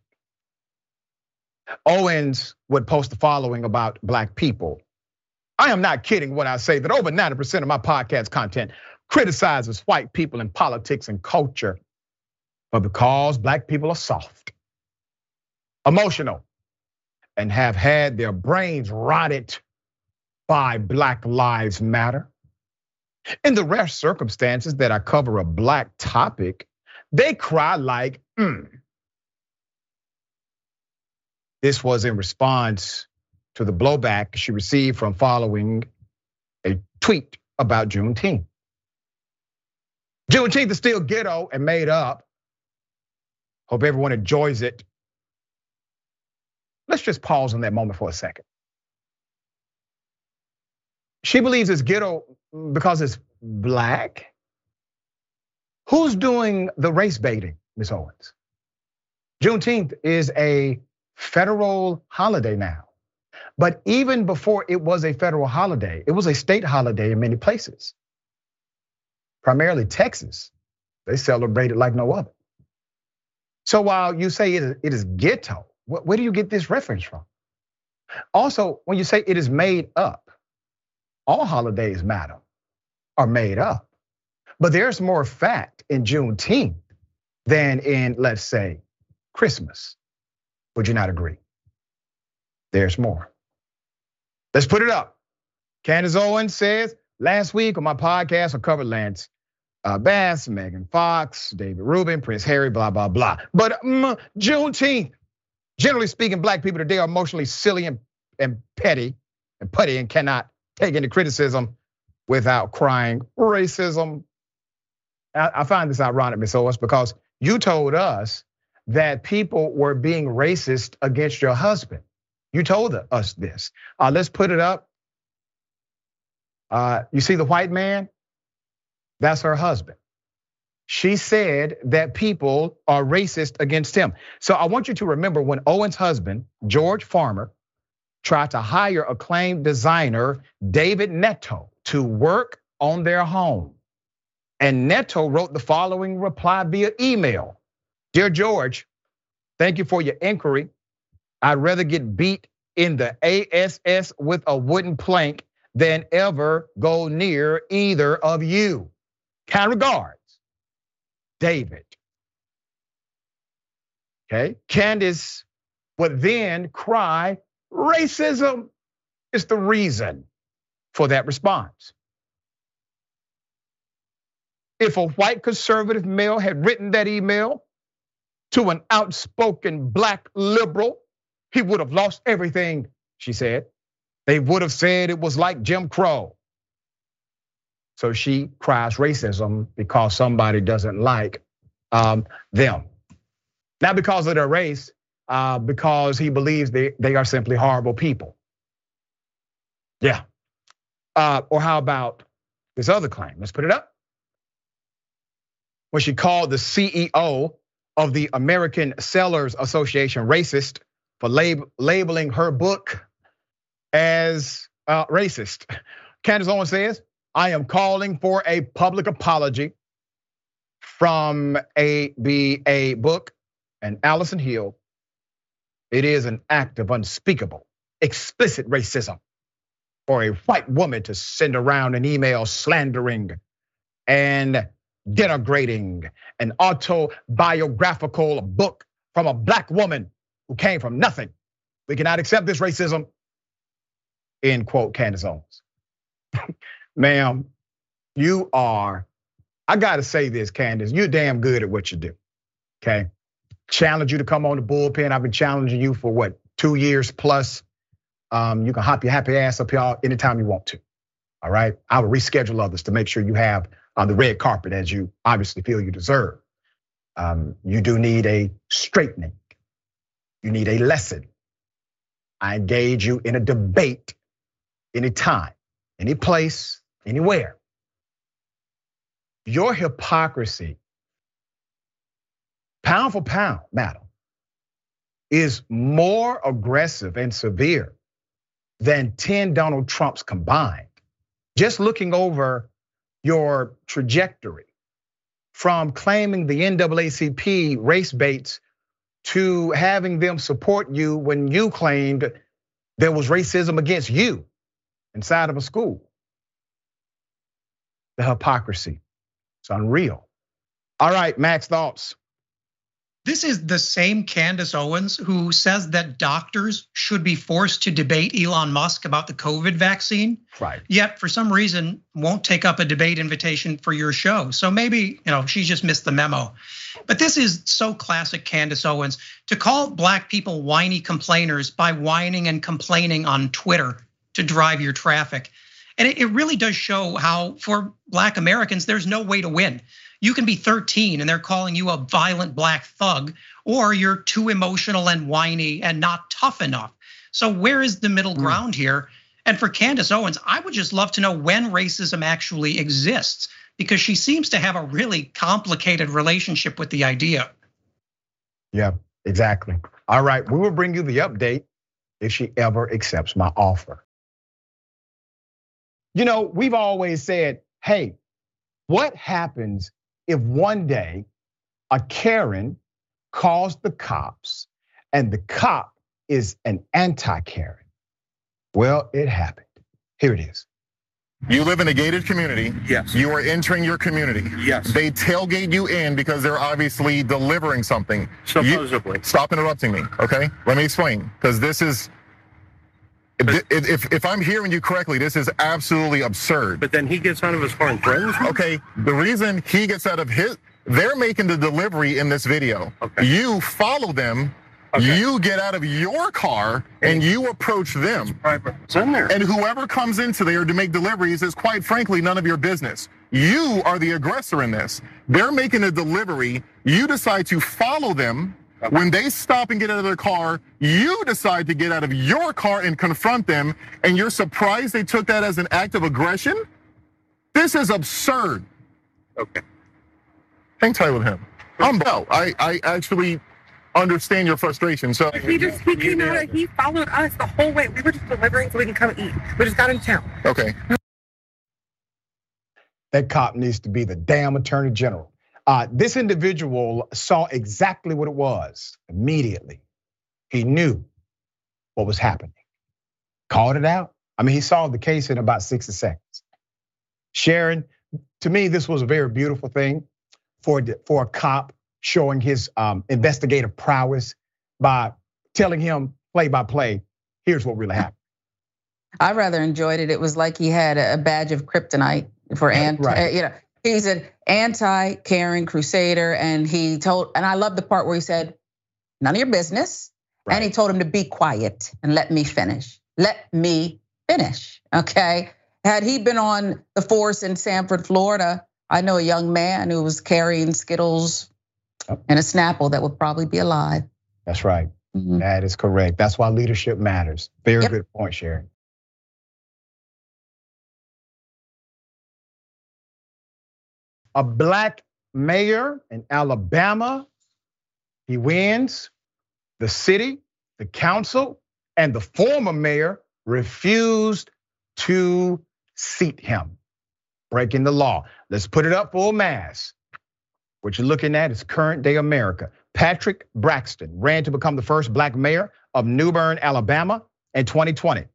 Owens would post the following about black people. I am not kidding when I say that over 90% of my podcast content criticizes white people in politics and culture, but because black people are soft, emotional, and have had their brains rotted by Black Lives Matter. In the rare circumstances that I cover a black topic, they cry like, mm. This was in response to the blowback she received from following a tweet about Juneteenth. Juneteenth is still ghetto and made up. Hope everyone enjoys it. Let's just pause on that moment for a second. She believes it's ghetto because it's black. Who's doing the race baiting, Ms. Owens? Juneteenth is a federal holiday now. But even before it was a federal holiday, it was a state holiday in many places. Primarily Texas, they celebrate it like no other. So while you say it is ghetto, where do you get this reference from? Also, when you say it is made up, all holidays, madam, are made up. But there's more fact in Juneteenth than in, let's say, Christmas. Would you not agree? There's more. Let's put it up. Candace Owens says, last week on my podcast, I covered Lance uh, Bass, Megan Fox, David Rubin, Prince Harry, blah, blah, blah. But mm, Juneteenth, generally speaking, black people today are emotionally silly and, and petty and putty and cannot take any criticism without crying racism. I, I find this ironic, Ms. Owens, because you told us that people were being racist against your husband. You told us this. Uh, let's put it up. Uh, you see the white man? That's her husband. She said that people are racist against him. So I want you to remember when Owen's husband, George Farmer, tried to hire acclaimed designer David Netto to work on their home. And Netto wrote the following reply via email Dear George, thank you for your inquiry. I'd rather get beat in the ASS with a wooden plank than ever go near either of you. Kind regards, David. Okay, Candace would then cry, racism is the reason for that response. If a white conservative male had written that email, to an outspoken black liberal, he would have lost everything, she said. They would have said it was like Jim Crow. So she cries racism because somebody doesn't like um, them. Not because of their race, uh, because he believes they, they are simply horrible people. Yeah. Uh, or how about this other claim? Let's put it up. When she called the CEO of the American Sellers Association racist for lab- labeling her book as uh, racist. Candace Owens says, I am calling for a public apology from ABA book and Allison Hill. It is an act of unspeakable, explicit racism. for a white woman to send around an email slandering and denigrating an autobiographical book from a black woman who came from nothing. We cannot accept this racism. End quote, Candace Owens. Ma'am, you are, I gotta say this, Candace, you're damn good at what you do. Okay. Challenge you to come on the bullpen. I've been challenging you for what, two years plus. Um, you can hop your happy ass up here anytime you want to. All right. I will reschedule others to make sure you have on the red carpet as you obviously feel you deserve. Um, you do need a straightening. You need a lesson. I engage you in a debate anytime, any place, anywhere. Your hypocrisy, pound for pound, madam, is more aggressive and severe than 10 Donald Trumps combined. Just looking over your trajectory from claiming the NAACP race baits to having them support you when you claimed there was racism against you inside of a school. The hypocrisy. It's unreal. All right, Max, thoughts? This is the same Candace Owens who says that doctors should be forced to debate Elon Musk about the COVID vaccine. Right. Yet for some reason won't take up a debate invitation for your show. So maybe, you know, she just missed the memo. But this is so classic Candace Owens to call black people whiny complainers by whining and complaining on Twitter to drive your traffic. And it really does show how for black Americans, there's no way to win. You can be 13 and they're calling you a violent black thug, or you're too emotional and whiny and not tough enough. So where is the middle hmm. ground here? And for Candace Owens, I would just love to know when racism actually exists because she seems to have a really complicated relationship with the idea. Yeah, exactly. All right, we will bring you the update if she ever accepts my offer. You know, we've always said, hey, what happens if one day a Karen calls the cops and the cop is an anti Karen? Well, it happened. Here it is. You live in a gated community. Yes. You are entering your community. Yes. They tailgate you in because they're obviously delivering something. Supposedly. You, stop interrupting me, okay? Let me explain, because this is if, if I'm hearing you correctly, this is absolutely absurd. But then he gets out of his car and me? Okay, the reason he gets out of his, they're making the delivery in this video. Okay. You follow them, okay. you get out of your car and you approach them. It's in there. And whoever comes into there to make deliveries is quite frankly none of your business. You are the aggressor in this. They're making a delivery. You decide to follow them when they stop and get out of their car, you decide to get out of your car and confront them, and you're surprised they took that as an act of aggression? This is absurd. Okay. Hang tight with him. I'm no, I, I actually understand your frustration. So he just he came out he followed us the whole way. We were just delivering so we can come eat. We just got in town. Okay. That cop needs to be the damn attorney general. Uh, this individual saw exactly what it was immediately. He knew what was happening, called it out. I mean, he solved the case in about 60 seconds. Sharon, to me, this was a very beautiful thing for, for a cop showing his um, investigative prowess by telling him play by play, here's what really happened. I rather enjoyed it. It was like he had a badge of kryptonite for Ant. right. you know, he's an anti-Karen crusader, and he told, and I love the part where he said, "None of your business," right. and he told him to be quiet and let me finish. Let me finish. Okay. Had he been on the force in Sanford, Florida, I know a young man who was carrying Skittles and a Snapple that would probably be alive. That's right. Mm-hmm. That is correct. That's why leadership matters. Very yep. good point, Sharon. A black mayor in Alabama. He wins. The city, the council, and the former mayor refused to seat him, breaking the law. Let's put it up full mass. What you're looking at is current day America. Patrick Braxton ran to become the first black mayor of Newbern, Alabama in 2020.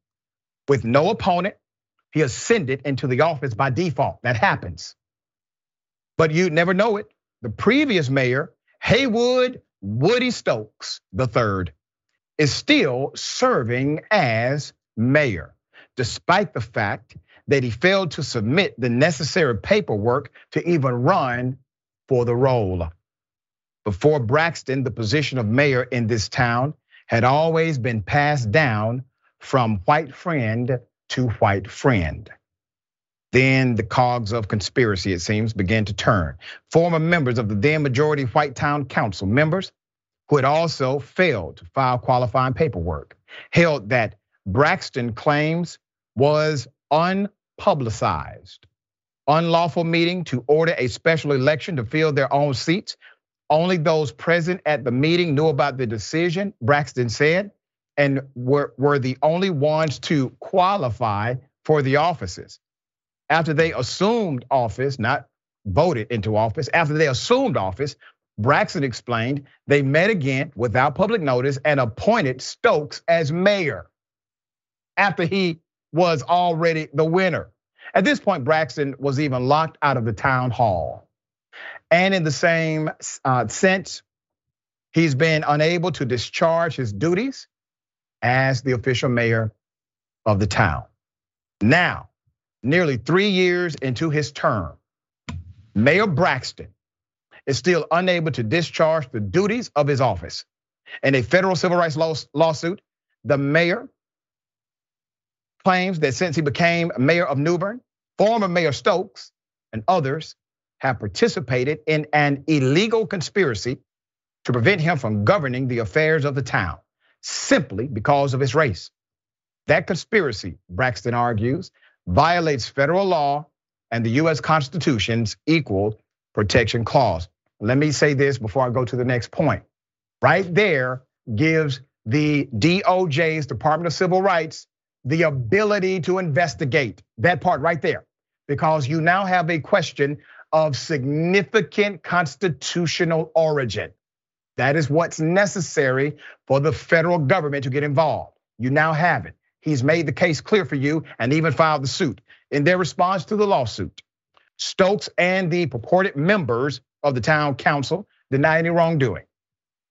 With no opponent, he ascended into the office by default. That happens. But you never know it. The previous mayor, Haywood Woody Stokes III, is still serving as mayor, despite the fact that he failed to submit the necessary paperwork to even run for the role. Before Braxton, the position of mayor in this town had always been passed down from white friend to white friend. Then the cogs of conspiracy, it seems, began to turn. Former members of the then majority white town council members, who had also failed to file qualifying paperwork, held that Braxton claims was unpublicized. Unlawful meeting to order a special election to fill their own seats. Only those present at the meeting knew about the decision, Braxton said, and were, were the only ones to qualify for the offices. After they assumed office, not voted into office, after they assumed office, Braxton explained they met again without public notice and appointed Stokes as mayor after he was already the winner. At this point, Braxton was even locked out of the town hall. And in the same uh, sense, he's been unable to discharge his duties as the official mayor of the town. Now, nearly three years into his term, Mayor Braxton is still unable to discharge the duties of his office. In a federal civil rights lawsuit, the mayor claims that since he became mayor of Newbern, former Mayor Stokes and others have participated in an illegal conspiracy to prevent him from governing the affairs of the town simply because of his race. That conspiracy, Braxton argues, violates federal law and the US Constitution's equal protection clause. Let me say this before I go to the next point. Right there gives the DOJ's Department of Civil Rights the ability to investigate that part right there, because you now have a question of significant constitutional origin. That is what's necessary for the federal government to get involved. You now have it. He's made the case clear for you and even filed the suit. In their response to the lawsuit, Stokes and the purported members of the town council deny any wrongdoing.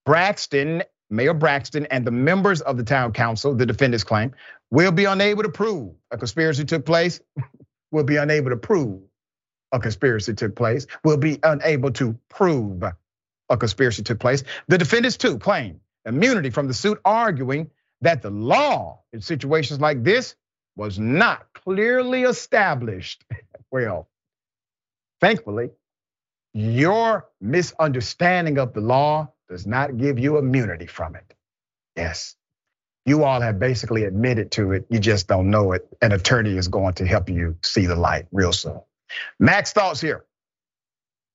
Braxton, Mayor Braxton, and the members of the town council, the defendants claim, will be unable to prove a conspiracy took place, will be unable to prove a conspiracy took place, will be unable to prove a conspiracy took place. The defendants too claim immunity from the suit, arguing that the law in situations like this was not clearly established. well, thankfully, your misunderstanding of the law does not give you immunity from it. Yes. You all have basically admitted to it. You just don't know it. An attorney is going to help you see the light real soon. Max, thoughts here.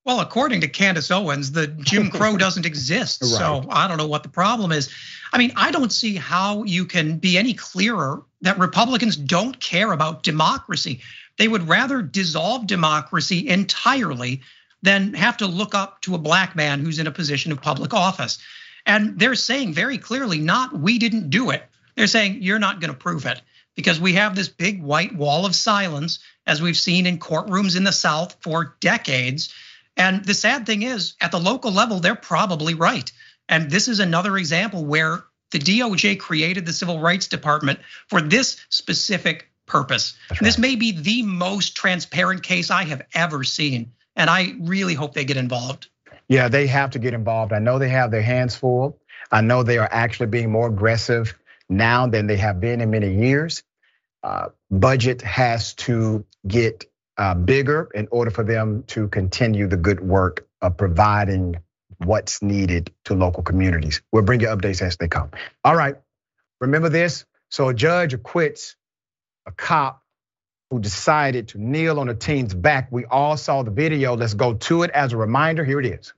Well, according to Candace Owens, the Jim Crow doesn't exist. Right. So I don't know what the problem is. I mean, I don't see how you can be any clearer that Republicans don't care about democracy. They would rather dissolve democracy entirely than have to look up to a black man who's in a position of public office. And they're saying very clearly, not we didn't do it. They're saying you're not going to prove it because we have this big white wall of silence, as we've seen in courtrooms in the South for decades and the sad thing is, at the local level, they're probably right. And this is another example where the DOJ created the Civil Rights Department for this specific purpose. Right. This may be the most transparent case I have ever seen. And I really hope they get involved. Yeah, they have to get involved. I know they have their hands full. I know they are actually being more aggressive now than they have been in many years. Uh, budget has to get Uh, bigger in order for them to continue the good work of providing what's needed to local communities. We'll bring you updates as they come. All right, remember this. So a judge acquits a cop who decided to kneel on a teen's back. We all saw the video. Let's go to it as a reminder. Here it is.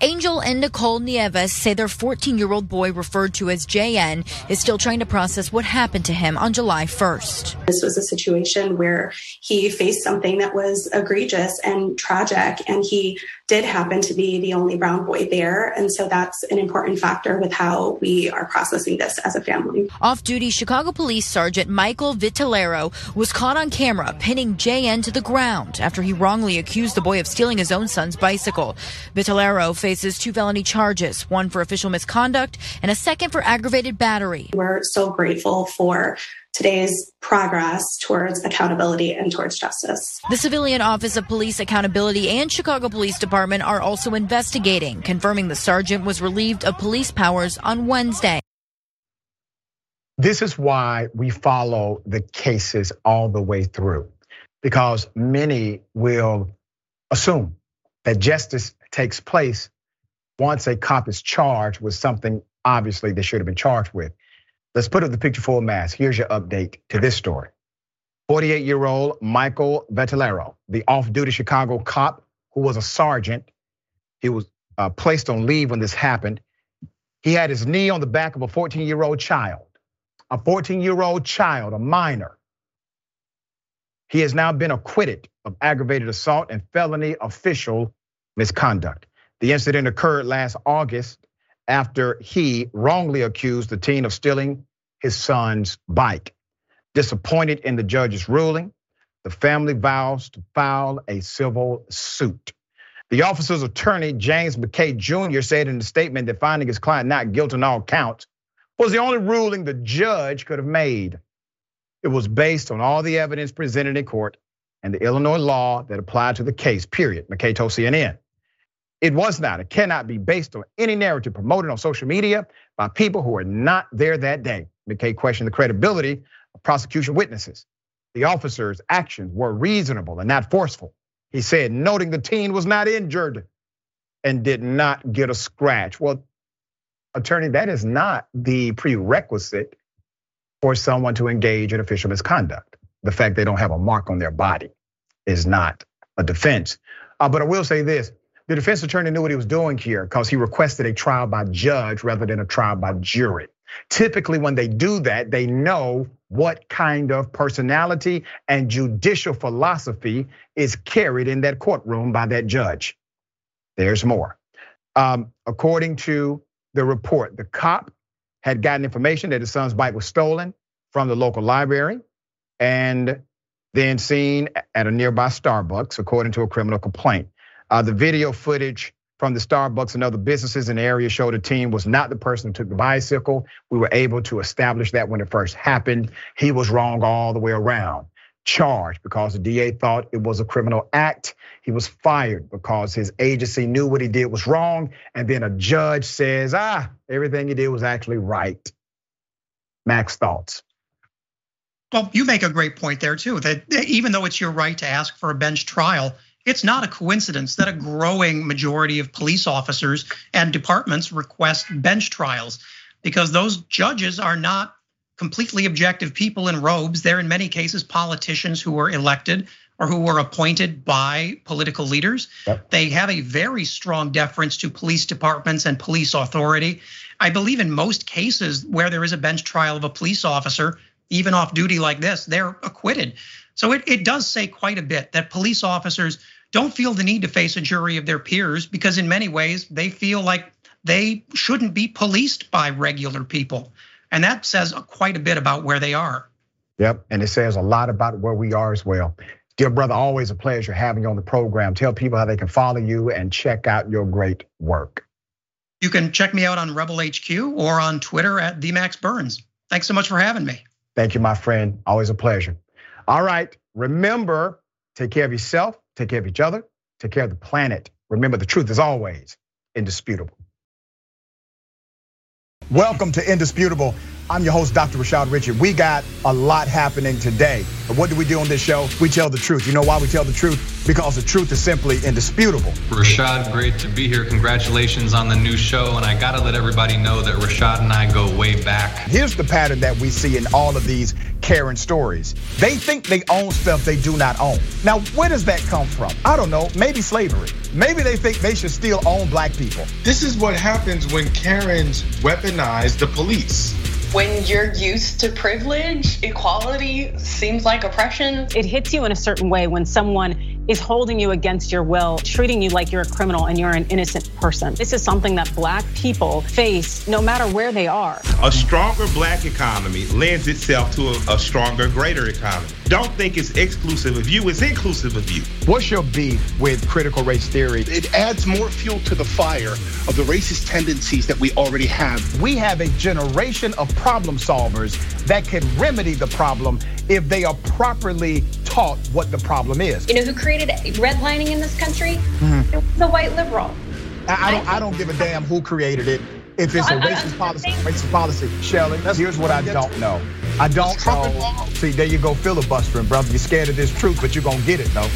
Angel and Nicole Nieves say their 14 year old boy, referred to as JN, is still trying to process what happened to him on July 1st. This was a situation where he faced something that was egregious and tragic, and he did happen to be the only brown boy there. And so that's an important factor with how we are processing this as a family. Off duty Chicago Police Sergeant Michael Vitellaro was caught on camera pinning JN to the ground after he wrongly accused the boy of stealing his own son's bicycle. Vitellaro faces two felony charges, one for official misconduct and a second for aggravated battery. We're so grateful for today's progress towards accountability and towards justice. The Civilian Office of Police Accountability and Chicago Police Department are also investigating, confirming the sergeant was relieved of police powers on Wednesday. This is why we follow the cases all the way through, because many will assume that justice takes place once a cop is charged with something obviously they should have been charged with. Let's put up the picture full mass. Here's your update to this story. 48 year old Michael Vitellaro, the off duty Chicago cop who was a sergeant, he was uh, placed on leave when this happened. He had his knee on the back of a 14 year old child, a 14 year old child, a minor. He has now been acquitted of aggravated assault and felony official misconduct. The incident occurred last August after he wrongly accused the teen of stealing his son's bike. Disappointed in the judge's ruling, the family vows to file a civil suit. The officer's attorney, James McKay Jr., said in a statement that finding his client not guilty on all counts was the only ruling the judge could have made. It was based on all the evidence presented in court and the Illinois law that applied to the case, period, McKay told CNN. It was not, it cannot be based on any narrative promoted on social media by people who are not there that day. McKay questioned the credibility of prosecution witnesses. The officer's actions were reasonable and not forceful. He said, noting the teen was not injured and did not get a scratch. Well, attorney, that is not the prerequisite for someone to engage in official misconduct. The fact they don't have a mark on their body is not a defense. Uh, but I will say this the defense attorney knew what he was doing here because he requested a trial by judge rather than a trial by jury. Typically, when they do that, they know what kind of personality and judicial philosophy is carried in that courtroom by that judge. There's more. Um, according to the report, the cop had gotten information that his son's bike was stolen from the local library and then seen at a nearby Starbucks, according to a criminal complaint. Uh, the video footage from the Starbucks and other businesses in the area showed the team was not the person who took the bicycle. We were able to establish that when it first happened. He was wrong all the way around. Charged because the DA thought it was a criminal act. He was fired because his agency knew what he did was wrong. And then a judge says, ah, everything he did was actually right. Max thoughts. Well, you make a great point there too, that even though it's your right to ask for a bench trial, it's not a coincidence that a growing majority of police officers and departments request bench trials because those judges are not completely objective people in robes. They're in many cases politicians who were elected or who were appointed by political leaders. Yep. They have a very strong deference to police departments and police authority. I believe in most cases where there is a bench trial of a police officer, even off duty like this, they're acquitted. So it, it does say quite a bit that police officers don't feel the need to face a jury of their peers because in many ways they feel like they shouldn't be policed by regular people. And that says quite a bit about where they are. Yep, and it says a lot about where we are as well. Dear brother, always a pleasure having you on the program. Tell people how they can follow you and check out your great work. You can check me out on Rebel HQ or on Twitter at themaxburns. Thanks so much for having me. Thank you, my friend. Always a pleasure. All right, remember, take care of yourself, take care of each other, take care of the planet. Remember, the truth is always indisputable. Welcome to Indisputable. I'm your host, Dr. Rashad Richey. We got a lot happening today. But what do we do on this show? We tell the truth. You know why we tell the truth? Because the truth is simply indisputable. Rashad, great to be here. Congratulations on the new show. And I got to let everybody know that Rashad and I go way back. Here's the pattern that we see in all of these Karen stories. They think they own stuff they do not own. Now, where does that come from? I don't know. Maybe slavery. Maybe they think they should still own black people. This is what happens when Karens weaponize the police when you're used to privilege, equality seems like oppression. It hits you in a certain way when someone is holding you against your will, treating you like you're a criminal and you're an innocent person. This is something that black people face no matter where they are. A stronger black economy lends itself to a, a stronger, greater economy. Don't think it's exclusive of you, it's inclusive of you. What's your beef with critical race theory? It adds more fuel to the fire of the racist tendencies that we already have. We have a generation of problem solvers that can remedy the problem if they are properly taught what the problem is. You know who created redlining in this country? Mm-hmm. It was a white liberal. I, I don't. I don't give a damn who created it. If it's a racist policy, racist policy, Shelly. Here's what I don't know. I don't know. See, there you go, filibustering, brother. You're scared of this truth, but you're gonna get it though.